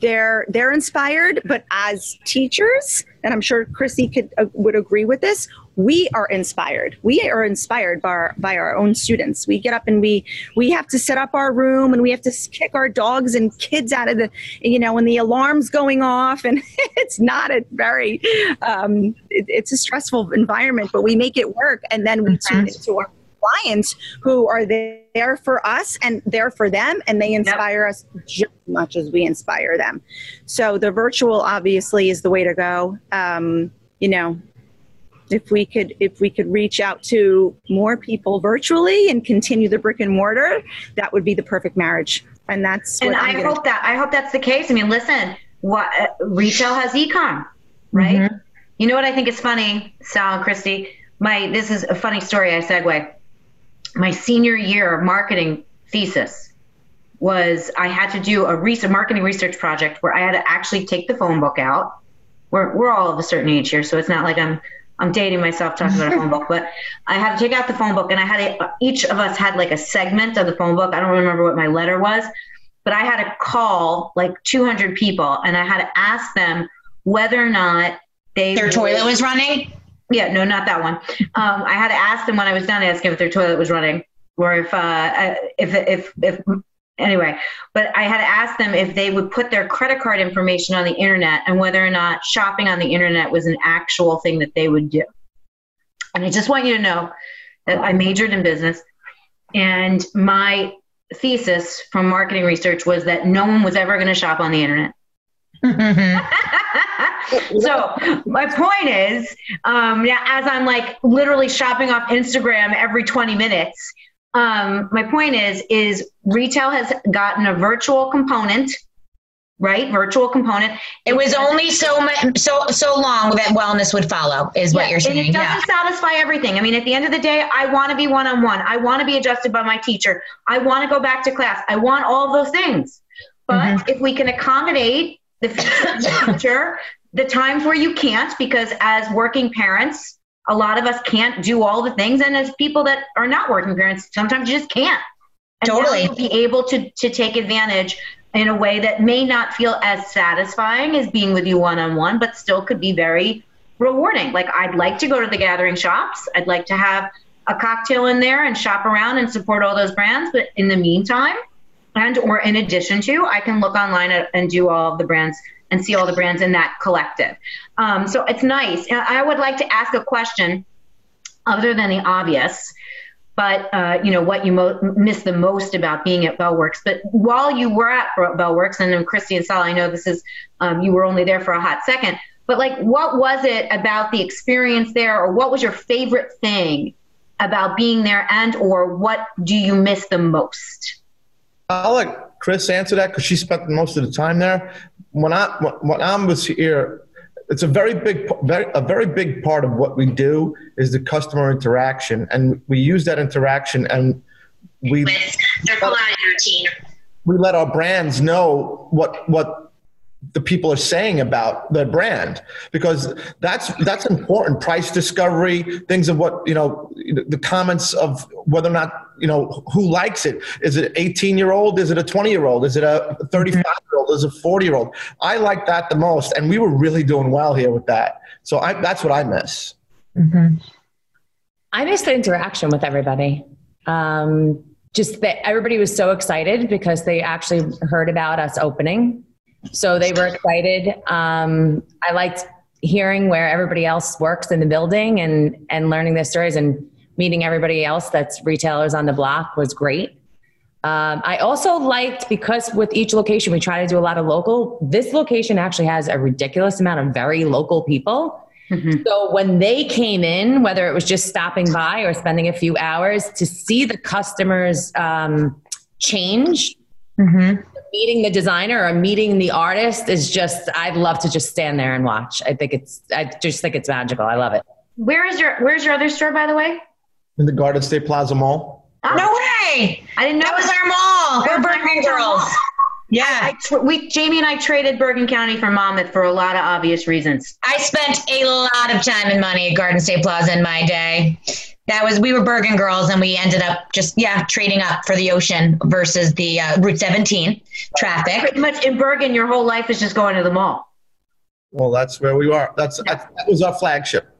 they're they're inspired but as teachers and i'm sure chrissy could uh, would agree with this we are inspired. We are inspired by our, by our own students. We get up and we we have to set up our room and we have to kick our dogs and kids out of the you know when the alarms going off and (laughs) it's not a very um, it, it's a stressful environment but we make it work and then we tune into our clients who are there for us and there for them and they inspire yep. us just as much as we inspire them. So the virtual obviously is the way to go. Um, you know if we could if we could reach out to more people virtually and continue the brick and mortar that would be the perfect marriage. And that's and i hope that i hope that's the case. I mean listen what uh, retail has ecom right? Mm-hmm. you know what i think is funny sal and christy? My this is a funny story i segue my senior year marketing thesis was I had to do a research, marketing research project where I had to actually take the phone book out. We're, we're all of a certain age here, so it's not like I'm I'm dating myself talking about a phone book, but I had to take out the phone book and I had a, each of us had like a segment of the phone book. I don't remember what my letter was, but I had to call like 200 people and I had to ask them whether or not they their toilet was running yeah, no, not that one. Um, I had to ask them when I was done asking if their toilet was running or if, uh, if, if, if, anyway, but I had to ask them if they would put their credit card information on the internet and whether or not shopping on the internet was an actual thing that they would do. And I just want you to know that I majored in business and my thesis from marketing research was that no one was ever going to shop on the internet. (laughs) (laughs) so my point is, um, yeah, as I'm like literally shopping off Instagram every 20 minutes, um, my point is, is retail has gotten a virtual component, right? Virtual component. It was only so much, so so long that wellness would follow, is yeah, what you're saying. And it doesn't yeah. satisfy everything. I mean, at the end of the day, I want to be one on one. I want to be adjusted by my teacher. I want to go back to class. I want all those things. But mm-hmm. if we can accommodate the (laughs) future, the times where you can't, because as working parents, a lot of us can't do all the things. And as people that are not working parents, sometimes you just can't. And totally. Be able to, to take advantage in a way that may not feel as satisfying as being with you one on one, but still could be very rewarding. Like, I'd like to go to the gathering shops, I'd like to have a cocktail in there and shop around and support all those brands. But in the meantime, and or in addition to, I can look online and do all of the brands and see all the brands in that collective. Um, so it's nice. I would like to ask a question other than the obvious but uh, you know what you mo- miss the most about being at Bellworks. But while you were at Bellworks, and then Christy and Sal, I know this is um, you were only there for a hot second, but like, what was it about the experience there, or what was your favorite thing about being there, and or what do you miss the most? I'll let Chris answer that because she spent most of the time there. When I when I was here, it's a very big very, a very big part of what we do is the customer interaction. And we use that interaction and we we let our brands know what what the people are saying about their brand because that's that's important. Price discovery things of what you know the comments of whether or not you know who likes it. Is it 18 year old is it a 20 year old is it a 35 year old is it a 40 year old i like that the most and we were really doing well here with that. So I, that's what i miss. Mm-hmm. i miss the interaction with everybody. Um, just that everybody was so excited because they actually heard about us opening so they were excited. Um, I liked hearing where everybody else works in the building and and learning their stories and meeting everybody else that's retailers on the block was great. Um, I also liked because with each location we try to do a lot of local. This location actually has a ridiculous amount of very local people. Mm-hmm. So when they came in, whether it was just stopping by or spending a few hours, to see the customers um, change mm-hmm meeting the designer or meeting the artist is just I'd love to just stand there and watch. I think it's I just think it's magical. I love it. Where is your Where's your other store, by the way? In the Garden State Plaza Mall. Oh. No way! I didn't know that was our mall. We're Bergen girls. Yeah, I, I, we Jamie and I traded Bergen County for Monmouth for a lot of obvious reasons. I spent a lot of time and money at Garden State Plaza in my day that was we were Bergen girls, and we ended up just yeah trading up for the ocean versus the uh, Route 17 traffic. Pretty much in Bergen, your whole life is just going to the mall. Well, that's where we are. That's yeah. that was our flagship.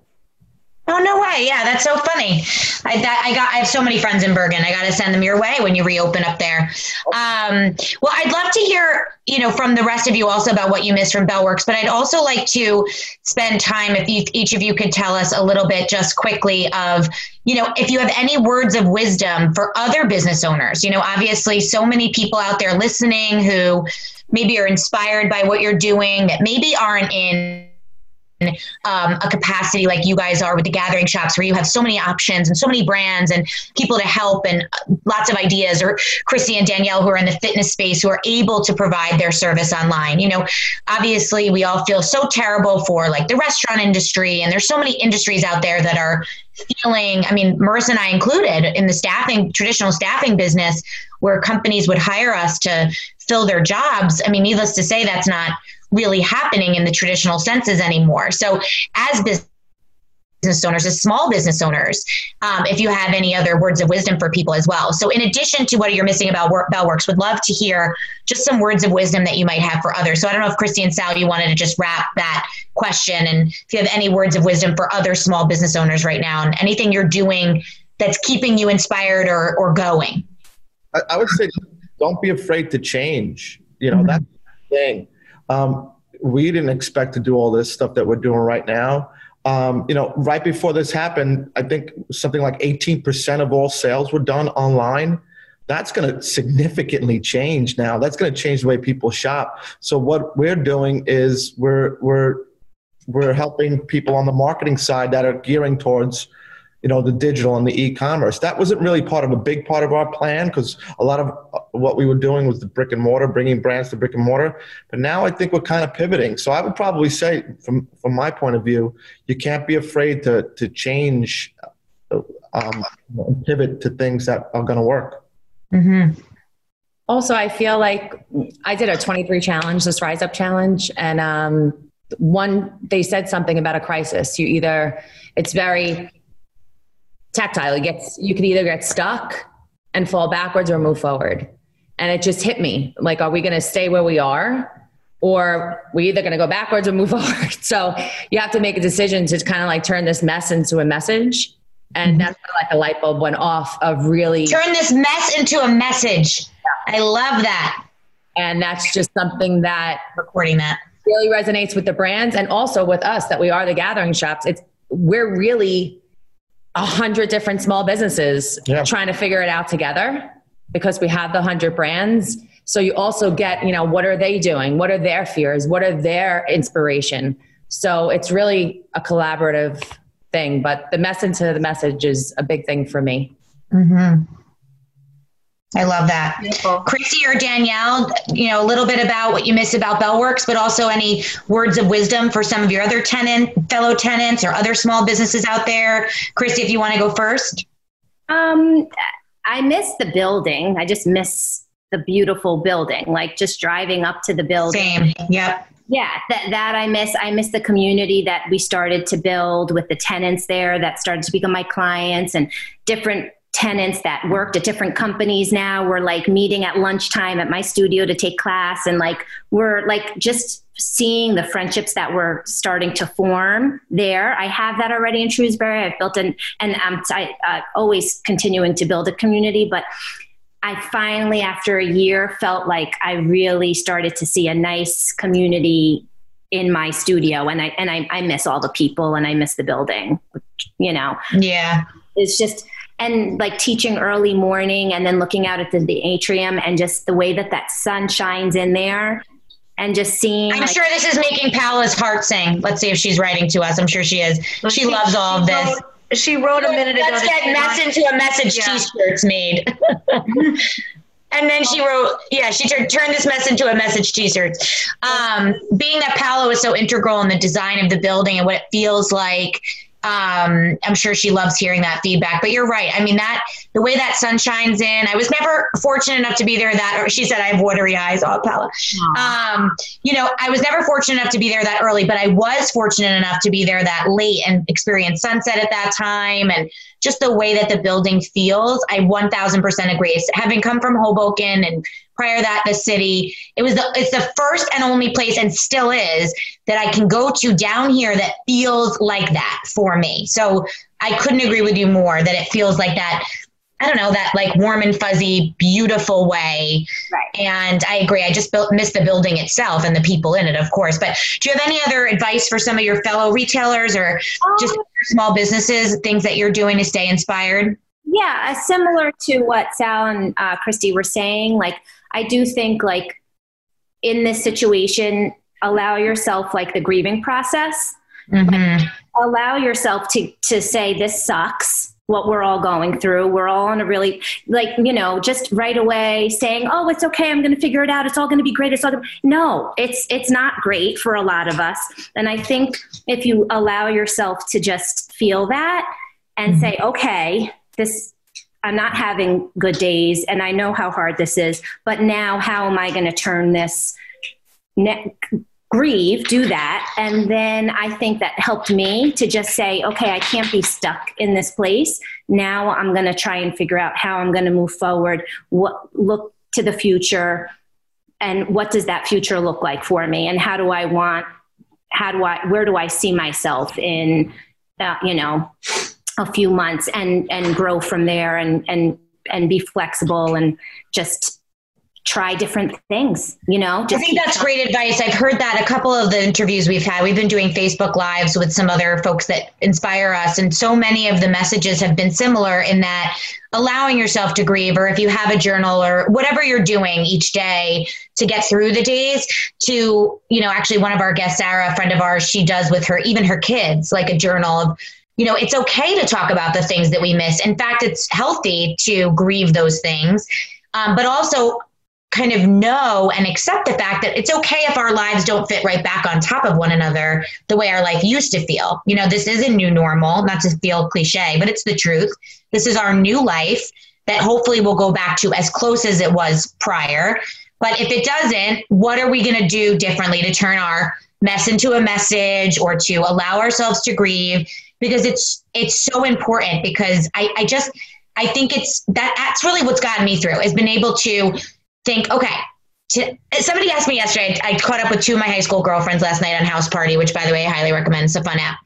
Oh no way! Yeah, that's so funny. I, that, I got I have so many friends in Bergen. I got to send them your way when you reopen up there. Um, well, I'd love to hear you know from the rest of you also about what you missed from Bellworks, but I'd also like to spend time if you, each of you could tell us a little bit just quickly of you know if you have any words of wisdom for other business owners. You know, obviously, so many people out there listening who maybe are inspired by what you're doing that maybe aren't in um, a capacity like you guys are with the gathering shops where you have so many options and so many brands and people to help and lots of ideas or chrissy and danielle who are in the fitness space who are able to provide their service online. You know obviously we all feel so terrible for like the restaurant industry and there's so many industries out there that are feeling i mean marissa and i included in the staffing traditional staffing business where companies would hire us to fill their jobs. I mean needless to say that's not really happening in the traditional senses anymore. So, as business owners, as small business owners, um, if you have any other words of wisdom for people as well. So, in addition to what you're missing about work, Bellworks, would love to hear just some words of wisdom that you might have for others. So, I don't know if Christy and Sal, you wanted to just wrap that question, and if you have any words of wisdom for other small business owners right now, and anything you're doing that's keeping you inspired or, or going. I, I would say, don't be afraid to change. You know, mm-hmm. that's the thing um, we didn't expect to do all this stuff that we're doing right now. Um, you know, right before this happened, I think something like 18% of all sales were done online. That's going to significantly change now. That's going to change the way people shop. So what we're doing is we're we're we're helping people on the marketing side that are gearing towards you know the digital and the e-commerce. That wasn't really part of a big part of our plan because a lot of uh, what we were doing was the brick and mortar bringing brands to brick and mortar. But now i think we're kind of pivoting. So i would probably say from from my point of view you can't be afraid to to change uh, um, pivot to things that are going to work. Mm-hmm. also i feel like i did a 23 challenge this rise up challenge and um, one they said something about a crisis. You either it's very tactile. It gets you can either get stuck and fall backwards or move forward. And it just hit me like, are we going to stay where we are? Or we either going to go backwards or move (laughs) forward. So you have to make a decision to kind of like turn this mess into a message. And mm-hmm. that's like a light bulb went off of really turn this mess into a message. I love that. And that's just something that recording that really resonates with the brands and also with us that we are the gathering shops. It's we're really a hundred different small businesses yeah. trying to figure it out together because we have the hundred brands. So you also get, you know, what are they doing? What are their fears? What are their inspiration? So it's really a collaborative thing, but the message to the message is a big thing for me. Mm-hmm. I love that. Beautiful. Chrissy or Danielle, you know, a little bit about what you miss about Bellworks, but also any words of wisdom for some of your other tenant, fellow tenants or other small businesses out there. Chrissy, if you want to go first. Um, I miss the building. I just miss the beautiful building, like just driving up to the building. Same. Yep. Yeah, that, that I miss. I miss the community that we started to build with the tenants there that started to become my clients and different tenants that worked at different companies now we're like meeting at lunchtime at my studio to take class and like we're like just seeing the friendships that were starting to form there. I have that already in shrewsbury. I've built an and i'm I, uh, always continuing to build a community but i finally after a year felt like i really started to see a nice community in my studio and i and i, I miss all the people and i miss the building you know? Yeah. It's just and like teaching early morning and then looking out at the, the atrium and just the way that that sun shines in there and just seeing. I'm like, sure this is making Paola's heart sing. Let's see if she's writing to us. I'm sure she is. She, she loves all of this. Wrote, she wrote a minute Let's ago. Let's get mess into a message yeah. t-shirts made. (laughs) and then she wrote, yeah, she turned turn this mess into a message t-shirt. Um, being that Paola is so integral in the design of the building and what it feels like um, I'm sure she loves hearing that feedback. But you're right. I mean, that the way that sun shines in. I was never fortunate enough to be there that. Or she said I have watery eyes. Oh, Paola. Um, you know, I was never fortunate enough to be there that early, but I was fortunate enough to be there that late and experience sunset at that time and just the way that the building feels. I 1,000% agree. Having come from Hoboken and prior that the city it was the it's the first and only place and still is that i can go to down here that feels like that for me so i couldn't agree with you more that it feels like that I don't know that like warm and fuzzy, beautiful way. Right. And I agree. I just built, miss the building itself and the people in it, of course. But do you have any other advice for some of your fellow retailers or um, just small businesses, things that you're doing to stay inspired? Yeah, uh, similar to what Sal and uh, Christy were saying. Like I do think like in this situation, allow yourself like the grieving process. Mm-hmm. Like, allow yourself to to say this sucks what we're all going through. We're all on a really like, you know, just right away saying, "Oh, it's okay. I'm going to figure it out. It's all going to be great." It's all gonna... No, it's it's not great for a lot of us. And I think if you allow yourself to just feel that and mm-hmm. say, "Okay, this I'm not having good days and I know how hard this is, but now how am I going to turn this ne- grieve, do that. And then I think that helped me to just say, okay, I can't be stuck in this place. Now I'm going to try and figure out how I'm going to move forward, what look to the future and what does that future look like for me and how do I want how do I where do I see myself in uh, you know a few months and and grow from there and and and be flexible and just try different things you know? I think that's great advice. I've heard that a couple of the interviews we've had we've been doing facebook lives with some other folks that inspire us and so many of the messages have been similar in that allowing yourself to grieve or if you have a journal or whatever you're doing each day to get through the days to you know actually one of our guests sarah a friend of ours she does with her even her kids like a journal of you know, it's okay to talk about the things that we miss. In fact, it's healthy to grieve those things, um, but also kind of know and accept the fact that it's okay if our lives don't fit right back on top of one another the way our life used to feel. You know, this is a new normal, not to feel cliche, but it's the truth. This is our new life that hopefully will go back to as close as it was prior. But if it doesn't, what are we going to do differently to turn our mess into a message or to allow ourselves to grieve because it's it's so important because I, I just I think it's that that's really what's gotten me through has been able to think, okay, to, somebody asked me yesterday, I, I caught up with two of my high school girlfriends last night on House Party, which by the way, I highly recommend. It's a fun app.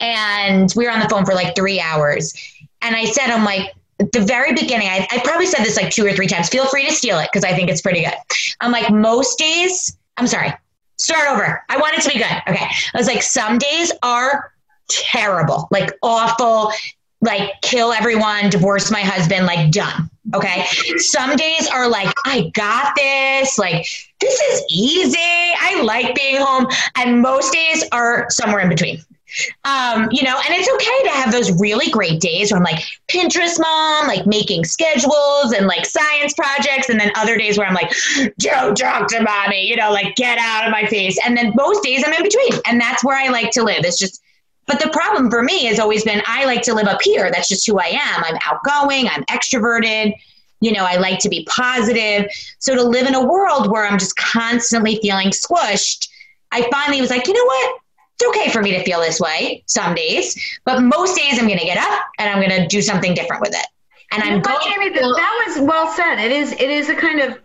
And we were on the phone for like three hours. And I said, I'm like, the very beginning, I, I probably said this like two or three times. Feel free to steal it because I think it's pretty good. I'm like, most days, I'm sorry, start over. I want it to be good. Okay. I was like, some days are terrible, like awful, like kill everyone, divorce my husband, like done. Okay. Some days are like, I got this. Like, this is easy. I like being home. And most days are somewhere in between. Um, you know, and it's okay to have those really great days where I'm like Pinterest mom, like making schedules and like science projects, and then other days where I'm like, don't talk to mommy, you know, like get out of my face. And then most days I'm in between, and that's where I like to live. It's just but the problem for me has always been I like to live up here. That's just who I am. I'm outgoing, I'm extroverted. You know, I like to be positive. So to live in a world where I'm just constantly feeling squished, I finally was like, you know what? It's okay for me to feel this way some days, but most days I'm going to get up and I'm going to do something different with it. And I'm going. Jamie, that was well said. It is. It is a kind of.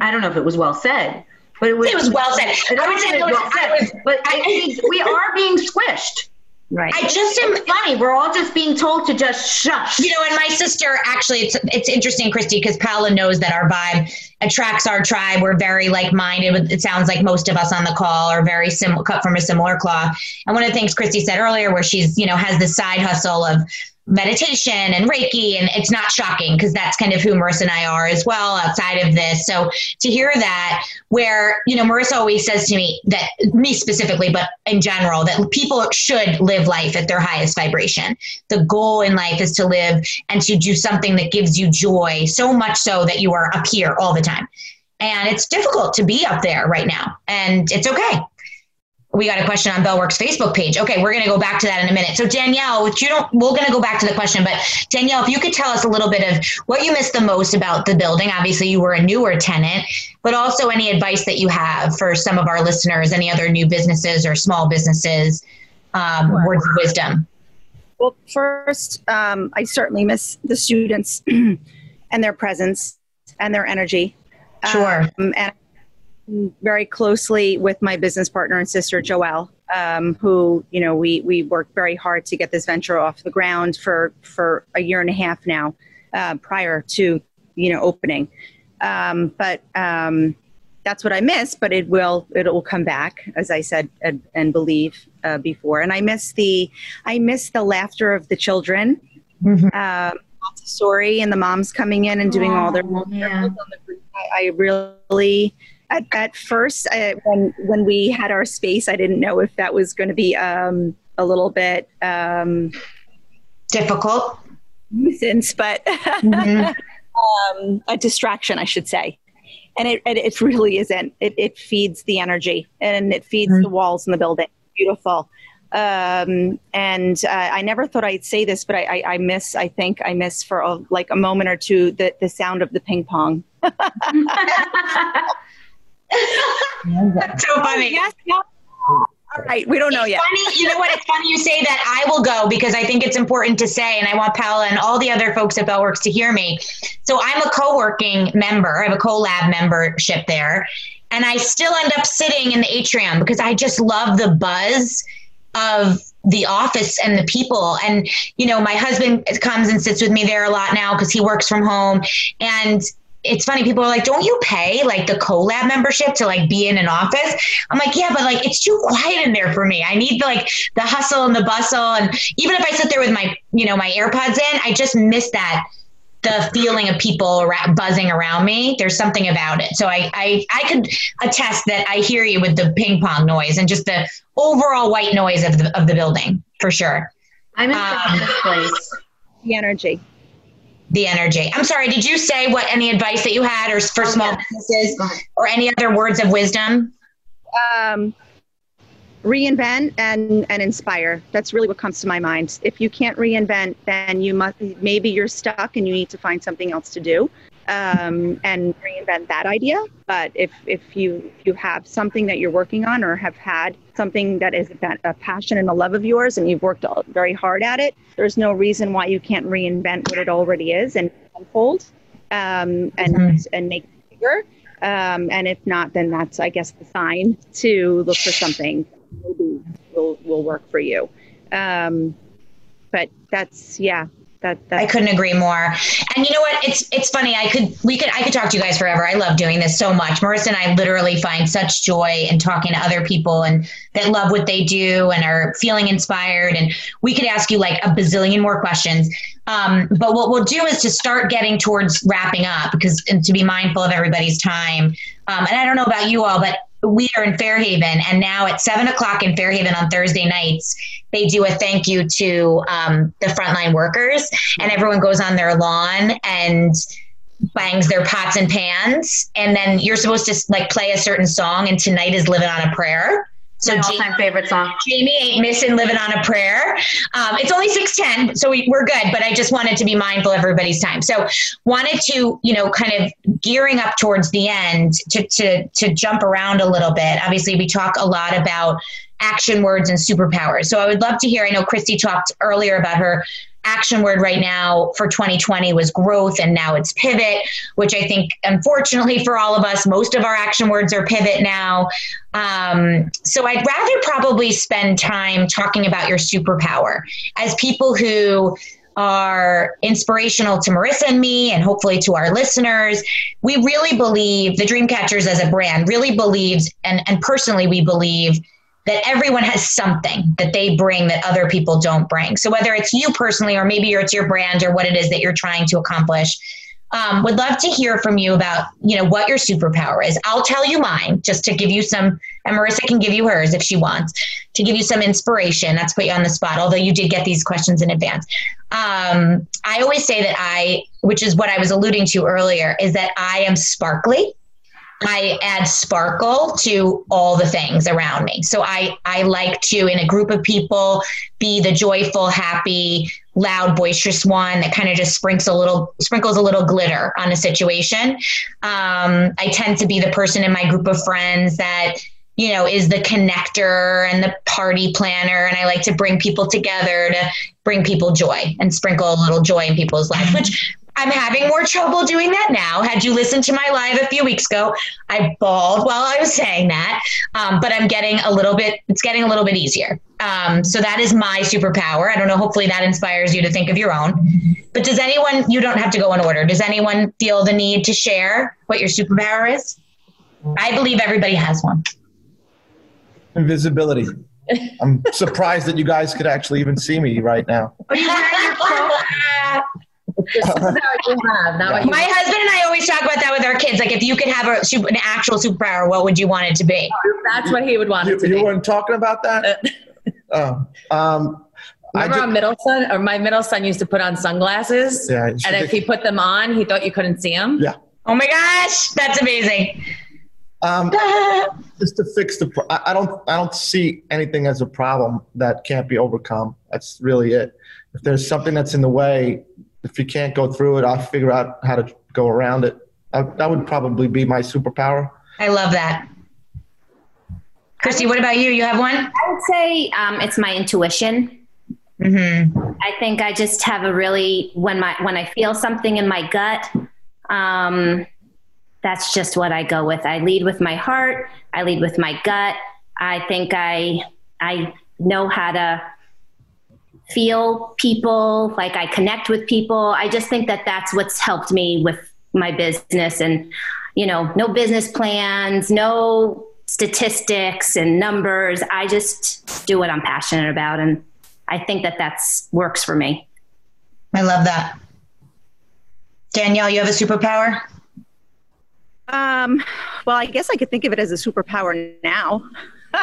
I don't know if it was well said, but it was. It was well said. I would say it was well said. But I, we are being squished. Right. I just am funny. We're all just being told to just shush. You know, and my sister actually, it's it's interesting, Christy, because Paola knows that our vibe attracts our tribe. We're very like minded. It sounds like most of us on the call are very similar, cut from a similar cloth. And one of the things Christy said earlier, where she's you know has the side hustle of meditation and Reiki. And it's not shocking because that's kind of who Marissa and I are as well outside of this. So to hear that, where, you know, Marissa always says to me that, me specifically, but in general, that people should live life at their highest vibration. The goal in life is to live and to do something that gives you joy, so much so that you are up here all the time. And it's difficult to be up there right now. And it's okay we got a question on Bellworks Facebook page. Okay, we're going to go back to that in a minute. So Danielle, you don't, we're going to go back to the question, but Danielle, if you could tell us a little bit of what you missed the most about the building. Obviously, you were a newer tenant, but also any advice that you have for some of our listeners, any other new businesses or small businesses, um, sure. words of wisdom. Well, first, um, I certainly miss the students (clears throat) and their presence and their energy. Sure. Um, and very closely with my business partner and sister Joelle, um, who you know we we worked very hard to get this venture off the ground for for a year and a half now, uh, prior to you know opening. Um, but um, that's what I miss. But it will it will come back, as I said and, and believe uh, before. And I miss the I miss the laughter of the children. Mm-hmm. Montessori and the moms coming in and doing all their yeah. I, I really at, at first, I, when when we had our space, I didn't know if that was going to be um, a little bit um, difficult nuisance, but (laughs) mm-hmm. um, a distraction, I should say. And it, it, it really isn't. It, it feeds the energy and it feeds mm-hmm. the walls in the building. Beautiful. Um, and uh, I never thought I'd say this, but I, I, I miss. I think I miss for a, like a moment or two the the sound of the ping pong. (laughs) That's so funny. Yes, yes. All right, we don't know it's yet. Funny, you know what? It's funny you say that. I will go because I think it's important to say, and I want Paola and all the other folks at Bellworks to hear me. So I'm a co-working member. I have a co-lab membership there, and I still end up sitting in the atrium because I just love the buzz of the office and the people. And you know, my husband comes and sits with me there a lot now because he works from home, and it's funny people are like don't you pay like the collab membership to like be in an office? I'm like yeah but like it's too quiet in there for me. I need like the hustle and the bustle. And even if i sit there with my you know my airpods in i just miss that the feeling of people around, buzzing around me. There's something about it. So I, I i could attest that i hear you with the ping pong noise and just the overall white noise of the of the building for sure. I'm in um, this place. (laughs) The energy the energy. I'm sorry, did you say what any advice that you had or for oh, small businesses or any other words of wisdom? Um, reinvent and and inspire. That's really what comes to my mind. If you can't reinvent, then you must maybe you're stuck and you need to find something else to do um, and reinvent that idea. But if if you if you have something that you're working on or have had something that is a passion and a love of yours and you've worked very hard at it, there's no reason why you can't reinvent what it already is and unfold um, and mm-hmm. and make it bigger. Um, and if not, then that's I guess the sign to look for something maybe will will work for you. Um, but that's yeah that, I couldn't agree more. And you know what? It's it's funny. I could we could I could talk to you guys forever. I love doing this so much. Marissa and I literally find such joy in talking to other people and that love what they do and are feeling inspired. And we could ask you like a bazillion more questions. Um, but what we'll do is to start getting towards wrapping up because and to be mindful of everybody's time. Um, and I don't know about you all, but we are in Fairhaven, and now at seven o'clock in Fairhaven on Thursday nights, they do a thank you to um, the frontline workers, and everyone goes on their lawn and bangs their pots and pans, and then you're supposed to like play a certain song, and tonight is "Living on a Prayer." So my all-time favorite song. Jamie ain't missing "Living on a Prayer." Um, it's only six ten, so we, we're good. But I just wanted to be mindful of everybody's time. So wanted to, you know, kind of gearing up towards the end to to to jump around a little bit. Obviously, we talk a lot about action words and superpowers. So I would love to hear. I know Christy talked earlier about her action word right now for 2020 was growth and now it's pivot which i think unfortunately for all of us most of our action words are pivot now um, so i'd rather probably spend time talking about your superpower as people who are inspirational to Marissa and me, and hopefully to our listeners. We really believe the Dreamcatchers as a brand really believes, and, and personally, we believe that everyone has something that they bring that other people don't bring. So whether it's you personally, or maybe it's your brand or what it is that you're trying to accomplish, um, would love to hear from you about you know what your superpower is. I'll tell you mine just to give you some, and Marissa can give you hers if she wants to give you some inspiration. That's put you on the spot. Although you did get these questions in advance, um, I always say that I, which is what I was alluding to earlier, is that I am sparkly. I add sparkle to all the things around me. So I, I like to, in a group of people, be the joyful, happy, loud, boisterous one that kind of just sprinkles a little, sprinkles a little glitter on a situation. Um, I tend to be the person in my group of friends that you know is the connector and the party planner and i like to bring people together to bring people joy and sprinkle a little joy in people's (laughs) lives which I'm having more trouble doing that now. Had you listened to my live a few weeks ago, I bawled while I was saying that. Um, but I'm getting a little bit, it's getting a little bit easier. Um, so that is my superpower. I don't know. Hopefully that inspires you to think of your own. But does anyone, you don't have to go in order. Does anyone feel the need to share what your superpower is? I believe everybody has one. Invisibility. I'm surprised that you guys could actually even see me right now. (laughs) have, My husband and I always talk about that with our kids. Like, if you could have a, an actual superpower, what would you want it to be? That's what he would want you, it to you be. You weren't talking about that? (laughs) oh, um, Remember our middle son, or my middle son used to put on sunglasses. Yeah, and if he put them on, he thought you couldn't see him. Yeah. Oh my gosh, that's amazing. Um, (laughs) just to fix the, pro- I, I don't, I don't see anything as a problem that can't be overcome. That's really it. If there's something that's in the way, if you can't go through it, I'll figure out how to go around it. I, that would probably be my superpower. I love that. Christy, what about you? You have one? I would say um, it's my intuition. Mm-hmm. I think I just have a really when my when I feel something in my gut, um, that's just what I go with. I lead with my heart. I lead with my gut. I think I I know how to feel people, like I connect with people. I just think that that's what's helped me with my business and, you know, no business plans, no statistics and numbers. I just do what I'm passionate about. And I think that that's works for me. I love that. Danielle, you have a superpower? Um, well, I guess I could think of it as a superpower now. (laughs)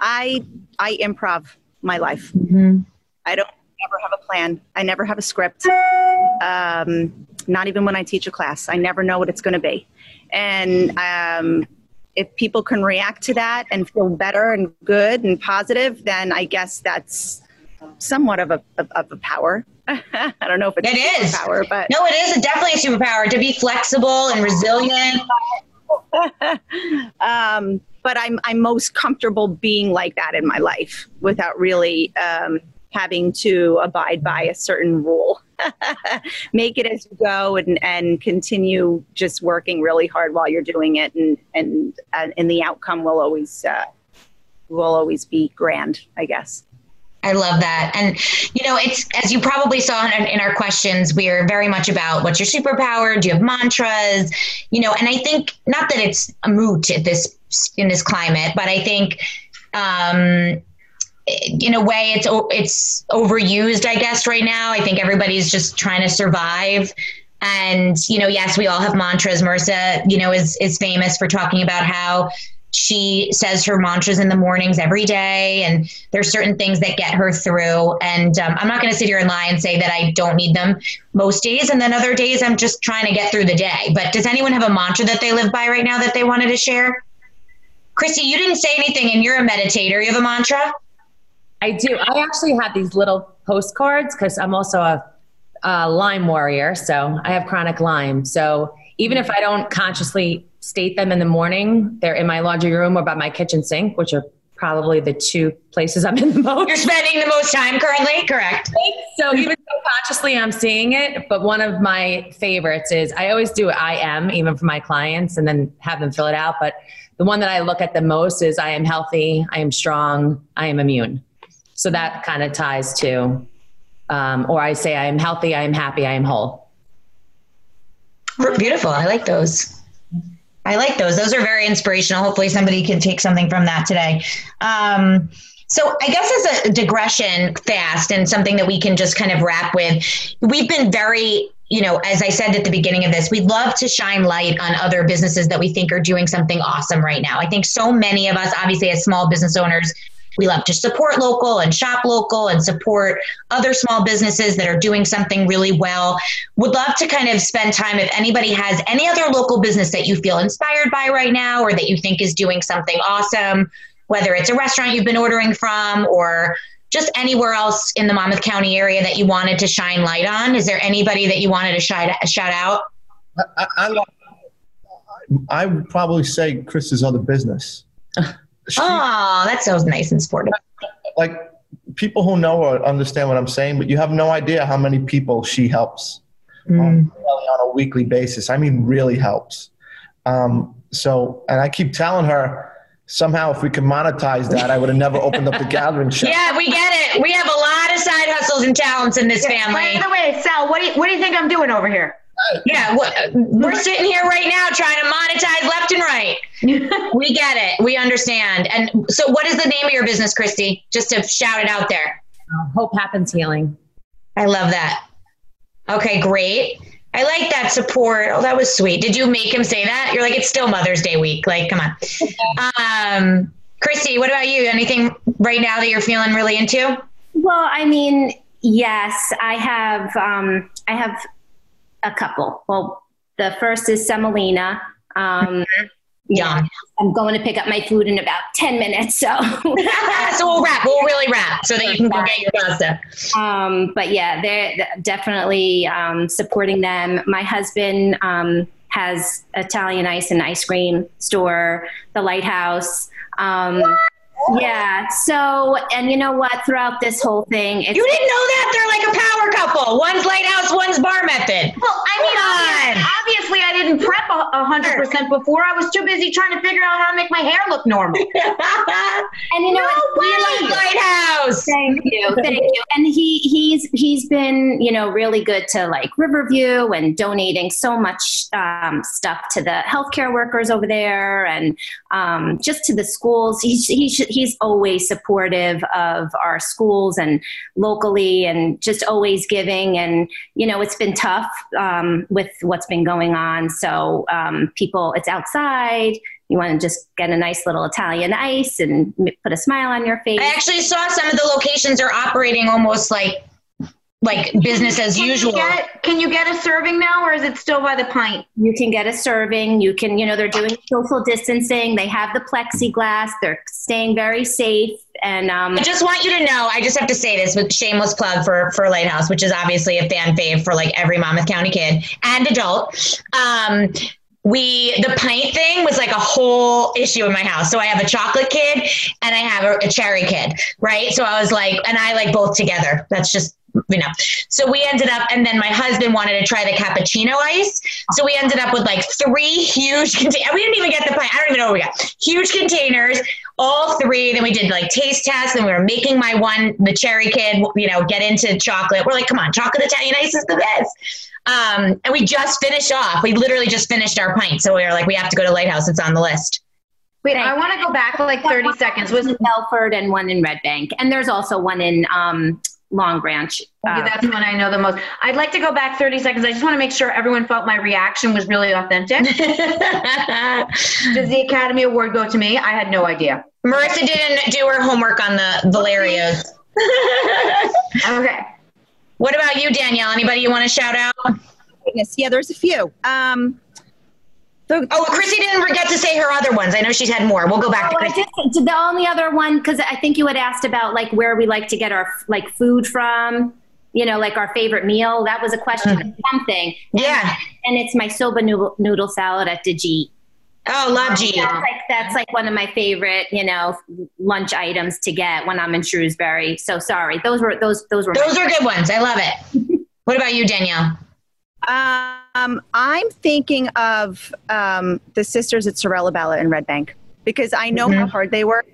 I I improv my life. Mm-hmm. I don't ever have a plan. I never have a script. Um, not even when I teach a class. I never know what it's going to be. And um, if people can react to that and feel better and good and positive, then I guess that's somewhat of a, of, of a power. (laughs) I don't know if it's it a is. power, but no, it is definitely a superpower to be flexible and resilient. (laughs) um, but I'm I'm most comfortable being like that in my life without really um, having to abide by a certain rule. (laughs) Make it as you go and, and continue just working really hard while you're doing it, and and and the outcome will always uh, will always be grand, I guess. I love that. And, you know, it's as you probably saw in, in, our questions, we are very much about what's your superpower? Do you have mantras? You know, and I think not that it's a moot at this in this climate, but I think um, in a way it's it's overused, I guess, right now. I think everybody's just trying to survive. And, you know, yes, we all have mantras. Marissa, you know, is is famous for talking about how she says her mantras in the mornings every day and there's certain things that get her through. And um, i'm not going to sit here and lie and say that i don't need them most days. And then other days i'm just trying to get through the day. But does anyone have a mantra that they live by right now that they wanted to share? Christy you didn't say anything and you're a meditator. You have a mantra? I do. I actually have these little postcards because i'm also a, a lyme warrior so i have chronic lyme so even if i don't consciously state them in the morning. They're in my laundry room or by my kitchen sink, which are probably the two places I'm in the most. You're spending the most time currently, correct? So even subconsciously, I'm seeing it. But one of my favorites is I always do I am, even for my clients, and then have them fill it out. But the one that I look at the most is I am healthy, I am strong, I am immune. So that kind of ties to, um, or I say I am healthy, I am happy, I am whole. Beautiful. I like those. I like those. Those are very inspirational. Hopefully, somebody can take something from that today. Um, so, I guess as a digression fast and something that we can just kind of wrap with, we've been very you know, as I said at the beginning of this, we'd love to shine light on other businesses that we think are doing something awesome right now. I think so many of us, obviously, as small business owners, we love to support local and shop local and support other small businesses that are doing something really well. Would love to kind of spend time if anybody has any other local business that you feel inspired by right now or that you think is doing something awesome, whether it's a restaurant you've been ordering from or just anywhere else in the Monmouth County area that you wanted to shine light on. Is there anybody that you wanted to shout, shout out? I, I, I would probably say Chris's other business. (laughs) oh, that sounds nice and sportive. Like people who know or understand what I'm saying, but you have no idea how many people she helps mm. um, on a weekly basis. I mean, really helps. Um, so, and I keep telling her somehow if we can monetize that, I would have never opened up the (laughs) gathering shop. Yeah, we get it. We have a lot of side hustles and talents in this yeah, family. By the way, Sal, what do you, what do you think I'm doing over here? Yeah, we're sitting here right now trying to monetize left and right. (laughs) we get it. We understand. And so, what is the name of your business, Christy? Just to shout it out there. Uh, Hope Happens Healing. I love that. Okay, great. I like that support. Oh, that was sweet. Did you make him say that? You're like, it's still Mother's Day week. Like, come on. (laughs) um, Christy, what about you? Anything right now that you're feeling really into? Well, I mean, yes, I have. Um, I have a couple. Well, the first is semolina. Um, (laughs) yeah, I'm going to pick up my food in about 10 minutes. So, (laughs) so we'll wrap. We'll really wrap so that you can go get your pasta. Um, but yeah, they're definitely um, supporting them. My husband um, has Italian ice and ice cream store, the Lighthouse. Um, yeah. So, and you know what? Throughout this whole thing, you didn't know that they're like a power couple. One's lighthouse, one's bar method. Well, I mean, obviously, obviously, I didn't prep a hundred percent before. I was too busy trying to figure out how to make my hair look normal. (laughs) and you know, no what? lighthouse. Thank you, thank you. And he he's he's been you know really good to like Riverview and donating so much um, stuff to the healthcare workers over there and um, just to the schools. He's he's he's always supportive of our schools and locally and just always giving. And, you know, it's been tough um, with what's been going on. So um, people, it's outside. You want to just get a nice little Italian ice and put a smile on your face. I actually saw some of the locations are operating almost like like business as can usual. You get, can you get a serving now or is it still by the pint? You can get a serving. You can, you know, they're doing social distancing. They have the plexiglass. They're staying very safe. And um, I just want you to know, I just have to say this with shameless plug for for Lighthouse, which is obviously a fan fave for like every Monmouth County kid and adult. Um, we the pint thing was like a whole issue in my house. So I have a chocolate kid and I have a, a cherry kid, right? So I was like, and I like both together. That's just you know. So we ended up, and then my husband wanted to try the cappuccino ice. So we ended up with like three huge containers. We didn't even get the pint. I don't even know what we got. Huge containers, all three. Then we did like taste tests, and we were making my one, the cherry kid, you know, get into chocolate. We're like, come on, chocolate Italian ice is the best. Um, and we just finished off. We literally just finished our pint. So we were like, we have to go to Lighthouse. It's on the list. Wait, I want to go back like 30 seconds. Was in Belford and one in Red Bank. And there's also one in um, Long Branch. Uh, that's the one I know the most. I'd like to go back 30 seconds. I just want to make sure everyone felt my reaction was really authentic. (laughs) Does the Academy Award go to me? I had no idea. Marissa didn't do her homework on the Valerios. (laughs) okay. What about you, Danielle? Anybody you want to shout out? Goodness, yeah, there's a few. Um, so, oh, Chrissy didn't forget to say her other ones. I know she's had more. We'll go back oh, to Chrissy. Just, the only other one, because I think you had asked about like where we like to get our like food from. You know, like our favorite meal. That was a question. Mm. Something. Yeah. And, and, it's my soba noodle, noodle salad at Digi. Oh, love G. That's like, that's like one of my favorite, you know, lunch items to get when I'm in Shrewsbury. So sorry, those were those those were those are good ones. I love it. (laughs) what about you, Danielle? Um, I'm thinking of um, the sisters at Sorella Bella in Red Bank because I know mm-hmm. how hard they work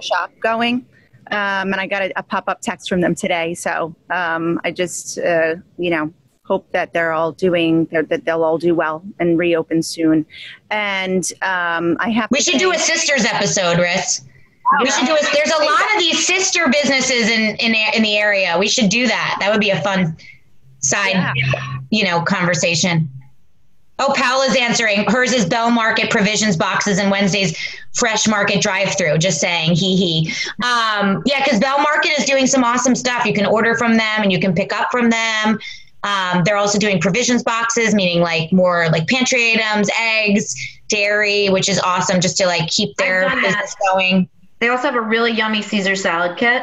shop going. Um, and I got a, a pop up text from them today. So um, I just, uh, you know, hope that they're all doing that they'll all do well and reopen soon. And um, I have. We should think, do a sisters episode, Riss. Oh, we should do a. There's a lot of these sister businesses in in in the area. We should do that. That would be a fun side, yeah. you know, conversation. Oh, Paola's answering. Hers is Bell Market provisions boxes and Wednesday's Fresh Market drive through. Just saying, hee hee. Um, yeah, because Bell Market is doing some awesome stuff. You can order from them and you can pick up from them. Um, they're also doing provisions boxes, meaning like more like pantry items, eggs, dairy, which is awesome just to like keep their business going. They also have a really yummy Caesar salad kit.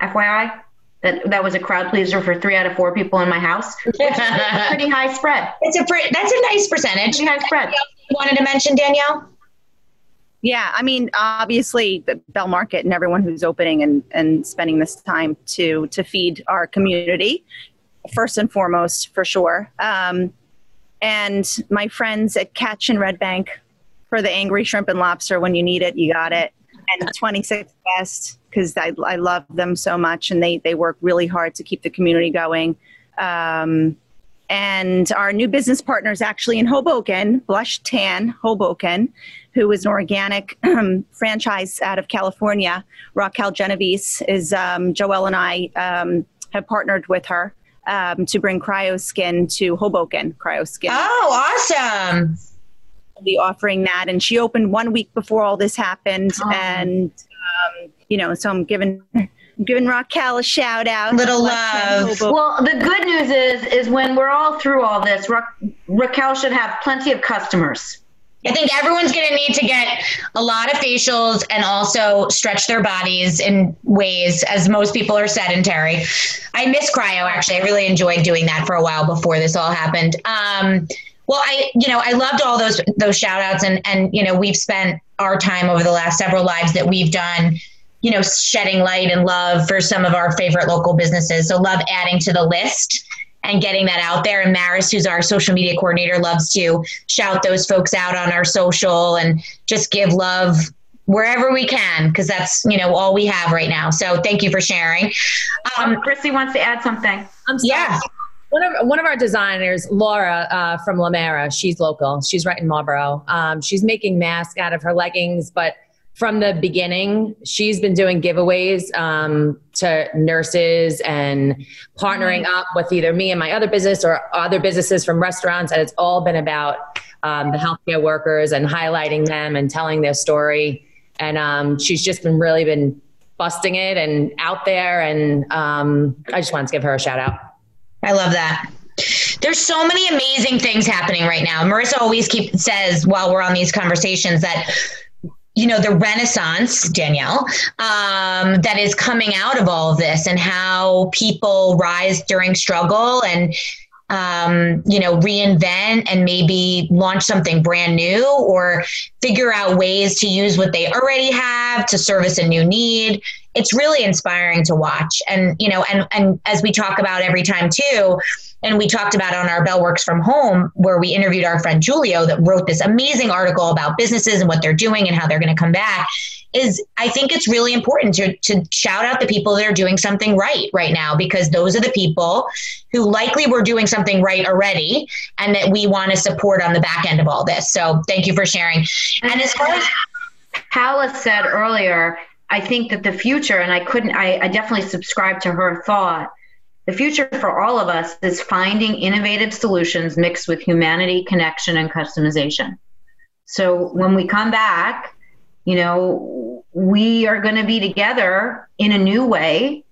FYI. That, that was a crowd pleaser for three out of four people in my house. (laughs) pretty high spread. It's a pretty, that's a nice percentage. Pretty high spread. You wanted to mention Danielle? Yeah, I mean, obviously, the Bell Market and everyone who's opening and, and spending this time to to feed our community first and foremost, for sure. Um, and my friends at Catch and Red Bank for the angry shrimp and lobster when you need it, you got it. And 26 Best because I, I love them so much and they, they work really hard to keep the community going. Um, and our new business partner is actually in Hoboken, Blush Tan Hoboken, who is an organic (clears throat) franchise out of California. Raquel Genovese is um, Joelle and I um, have partnered with her um, to bring CryoSkin to Hoboken. CryoSkin. Oh, awesome! Be offering that, and she opened one week before all this happened, oh. and um, you know, so I'm giving. Giving Raquel a shout out. Little love. Well, the good news is, is when we're all through all this, Ra- Raquel should have plenty of customers. I think everyone's going to need to get a lot of facials and also stretch their bodies in ways, as most people are sedentary. I miss cryo, actually. I really enjoyed doing that for a while before this all happened. Um, well, I, you know, I loved all those those shout outs and and you know, we've spent our time over the last several lives that we've done, you know, shedding light and love for some of our favorite local businesses. So love adding to the list and getting that out there. And Maris, who's our social media coordinator, loves to shout those folks out on our social and just give love wherever we can because that's you know all we have right now. So thank you for sharing. Um, Chrissy wants to add something. I'm sorry. Yeah. One of, one of our designers, Laura uh, from Lamera, she's local. She's right in Marlboro. Um, she's making masks out of her leggings, but from the beginning, she's been doing giveaways um, to nurses and partnering up with either me and my other business or other businesses from restaurants. And it's all been about um, the healthcare workers and highlighting them and telling their story. And um, she's just been really been busting it and out there. And um, I just wanted to give her a shout out. I love that. There's so many amazing things happening right now. Marissa always keep says while we're on these conversations that you know the renaissance danielle um, that is coming out of all of this and how people rise during struggle and um, you know reinvent and maybe launch something brand new or figure out ways to use what they already have to service a new need it's really inspiring to watch. And, you know, and, and as we talk about every time too, and we talked about on our Bell Works from Home, where we interviewed our friend Julio that wrote this amazing article about businesses and what they're doing and how they're going to come back is I think it's really important to, to shout out the people that are doing something right right now because those are the people who likely were doing something right already and that we want to support on the back end of all this. So thank you for sharing. And as far as Hala said earlier, I think that the future, and I couldn't, I, I definitely subscribe to her thought. The future for all of us is finding innovative solutions mixed with humanity, connection, and customization. So when we come back, you know, we are going to be together in a new way.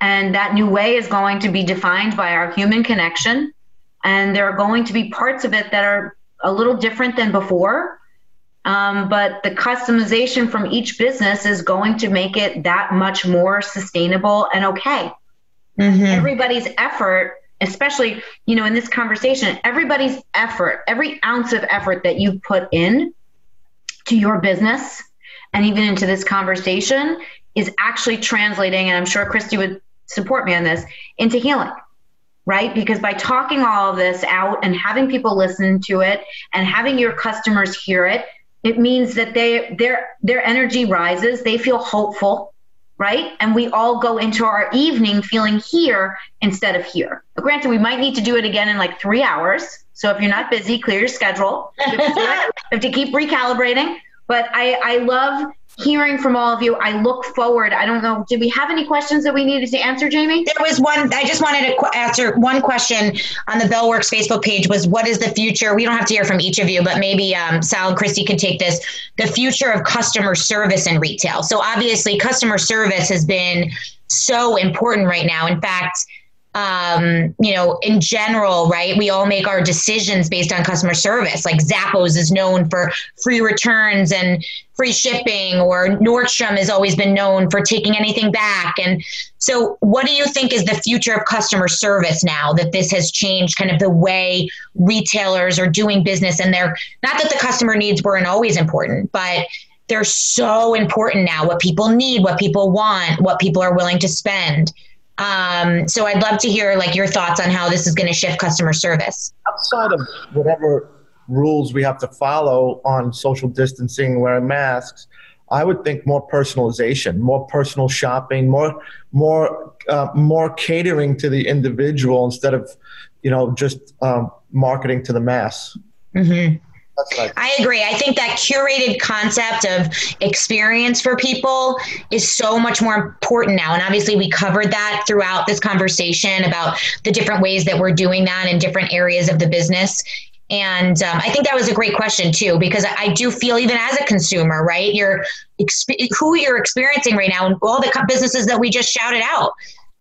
And that new way is going to be defined by our human connection. And there are going to be parts of it that are a little different than before. Um, but the customization from each business is going to make it that much more sustainable and okay. Mm-hmm. Everybody's effort, especially, you know, in this conversation, everybody's effort, every ounce of effort that you put in to your business and even into this conversation is actually translating, and I'm sure Christy would support me on this, into healing. Right? Because by talking all of this out and having people listen to it and having your customers hear it, it means that they their their energy rises, they feel hopeful, right? And we all go into our evening feeling here instead of here. But Granted, we might need to do it again in like three hours. So if you're not busy, clear your schedule. You have to keep recalibrating. But I, I love hearing from all of you. I look forward. I don't know. Did we have any questions that we needed to answer, Jamie? There was one. I just wanted to qu- answer one question on the Bellworks Facebook page was what is the future? We don't have to hear from each of you, but maybe um, Sal and Christy could take this. The future of customer service in retail. So obviously, customer service has been so important right now. In fact, um, you know, in general, right? We all make our decisions based on customer service. Like Zappos is known for free returns and free shipping, or Nordstrom has always been known for taking anything back. And so, what do you think is the future of customer service now that this has changed kind of the way retailers are doing business? And they're not that the customer needs weren't always important, but they're so important now what people need, what people want, what people are willing to spend. Um, so I'd love to hear like your thoughts on how this is going to shift customer service. Outside of whatever rules we have to follow on social distancing, wearing masks, I would think more personalization, more personal shopping, more more uh, more catering to the individual instead of you know just um, marketing to the mass. Mm-hmm. I agree. I think that curated concept of experience for people is so much more important now. And obviously, we covered that throughout this conversation about the different ways that we're doing that in different areas of the business. And um, I think that was a great question too, because I, I do feel even as a consumer, right? You're exp- who you're experiencing right now, and all the businesses that we just shouted out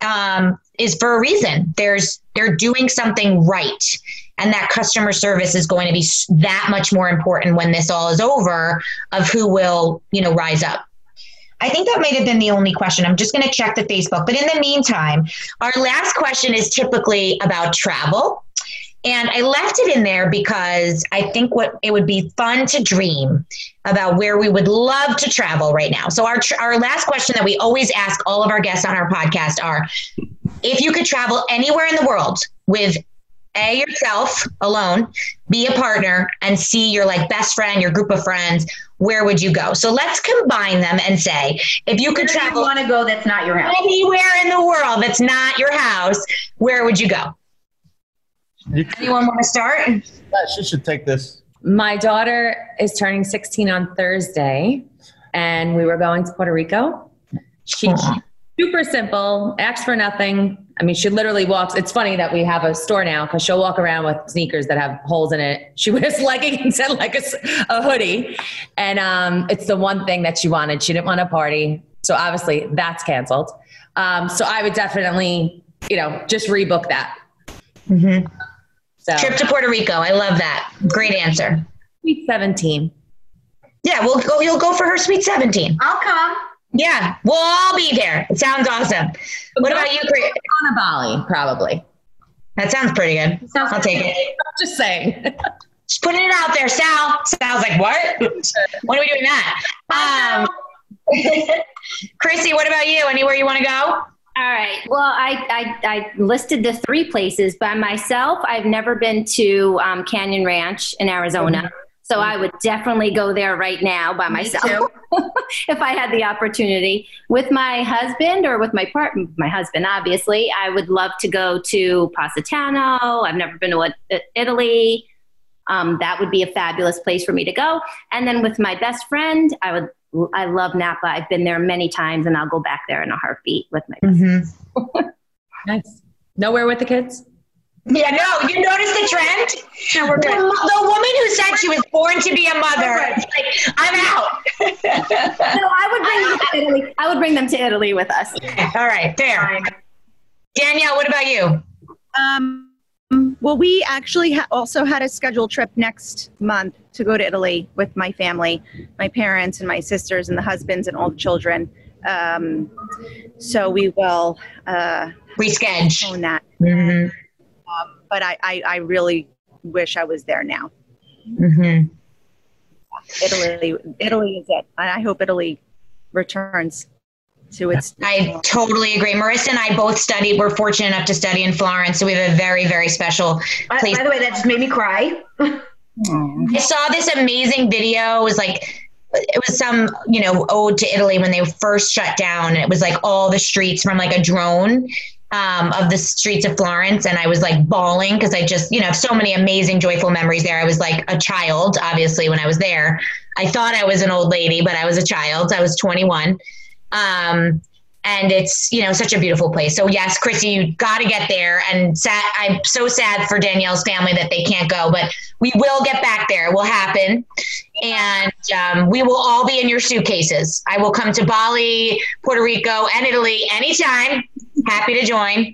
um, is for a reason. There's they're doing something right and that customer service is going to be that much more important when this all is over of who will you know rise up I think that might have been the only question. I'm just going to check the Facebook. But in the meantime, our last question is typically about travel. And I left it in there because I think what it would be fun to dream about where we would love to travel right now. So our our last question that we always ask all of our guests on our podcast are if you could travel anywhere in the world with a yourself alone, be a partner, and see your like best friend, your group of friends. Where would you go? So let's combine them and say, if you could where travel, want to go that's not your house, anywhere in the world that's not your house, where would you go? You Anyone want to start? Yeah, she should take this. My daughter is turning 16 on Thursday, and we were going to Puerto Rico. She super simple, acts for nothing. I mean, she literally walks. It's funny that we have a store now because she'll walk around with sneakers that have holes in it. She (laughs) wears leggings and like a, a hoodie. And um, it's the one thing that she wanted. She didn't want a party. So obviously that's canceled. Um, so I would definitely, you know, just rebook that. Mm-hmm. So, Trip to Puerto Rico. I love that. Great answer. Sweet 17. Yeah, we'll go. You'll go for her sweet 17. I'll come. Yeah, we'll all be there. It sounds awesome. What about you, Chris? On a Bali, probably. That sounds pretty good. Sounds I'll take it. I'm just saying. just putting it out there, Sal. Sal's like, what? (laughs) when are we doing that? Um, (laughs) Chrissy, what about you? Anywhere you want to go? All right. Well, I, I, I, listed the three places by myself. I've never been to um, Canyon Ranch in Arizona. Mm-hmm. So I would definitely go there right now by myself (laughs) if I had the opportunity. With my husband or with my partner, my husband, obviously, I would love to go to Positano. I've never been to Italy. Um, that would be a fabulous place for me to go. And then with my best friend, I would. I love Napa. I've been there many times, and I'll go back there in a heartbeat with my. Mm-hmm. (laughs) nice. Nowhere with the kids. Yeah, no, you notice the trend? No, we're good. The, the, woman who said she was born to be a mother, like, I'm out. (laughs) no, I would bring them to Italy. I would bring them to Italy with us. All right, there. Danielle, what about you? Um, well, we actually ha- also had a scheduled trip next month to go to Italy with my family, my parents and my sisters and the husbands and all the children. Um, so we will uh, reschedule that. Mm-hmm um, but I, I, I, really wish I was there now. Mm-hmm. Italy, Italy is it. I hope Italy returns to its. I totally agree. Marissa and I both studied. We're fortunate enough to study in Florence, so we have a very, very special place. By, by the way, that just made me cry. I saw this amazing video. It was like it was some you know ode to italy when they first shut down and it was like all the streets from like a drone um, of the streets of Florence, and I was like bawling because I just, you know, have so many amazing, joyful memories there. I was like a child, obviously, when I was there. I thought I was an old lady, but I was a child. I was 21. Um, and it's you know such a beautiful place. So yes, Chrissy, you got to get there. And sad, I'm so sad for Danielle's family that they can't go, but we will get back there. It will happen, and um, we will all be in your suitcases. I will come to Bali, Puerto Rico, and Italy anytime happy to join.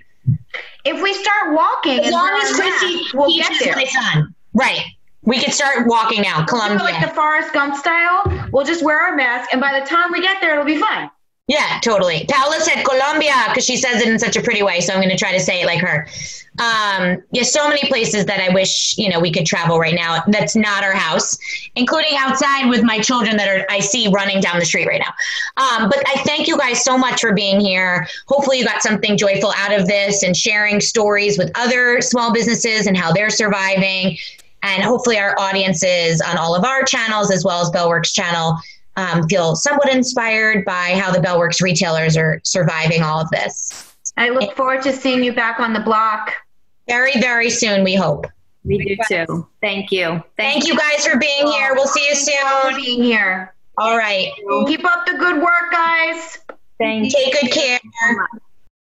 If we start walking, as long as Chrissy we'll get there. my son, right? We could start walking now. Colombia, like the Forrest Gump style. We'll just wear our mask, and by the time we get there, it'll be fine. Yeah, totally. Paola said Colombia because she says it in such a pretty way. So I'm going to try to say it like her. Um, yeah, so many places that I wish you know we could travel right now. That's not our house, including outside with my children that are I see running down the street right now. Um, but I thank you guys so much for being here. Hopefully, you got something joyful out of this and sharing stories with other small businesses and how they're surviving. And hopefully, our audiences on all of our channels as well as Bellworks channel um, feel somewhat inspired by how the Bellworks retailers are surviving all of this. I look forward to seeing you back on the block. Very, very soon, we hope. We do too. Thank you. Thank, Thank you guys for being here. We'll see you soon. being here. All right. Keep up the good work, guys. Thank Take good care.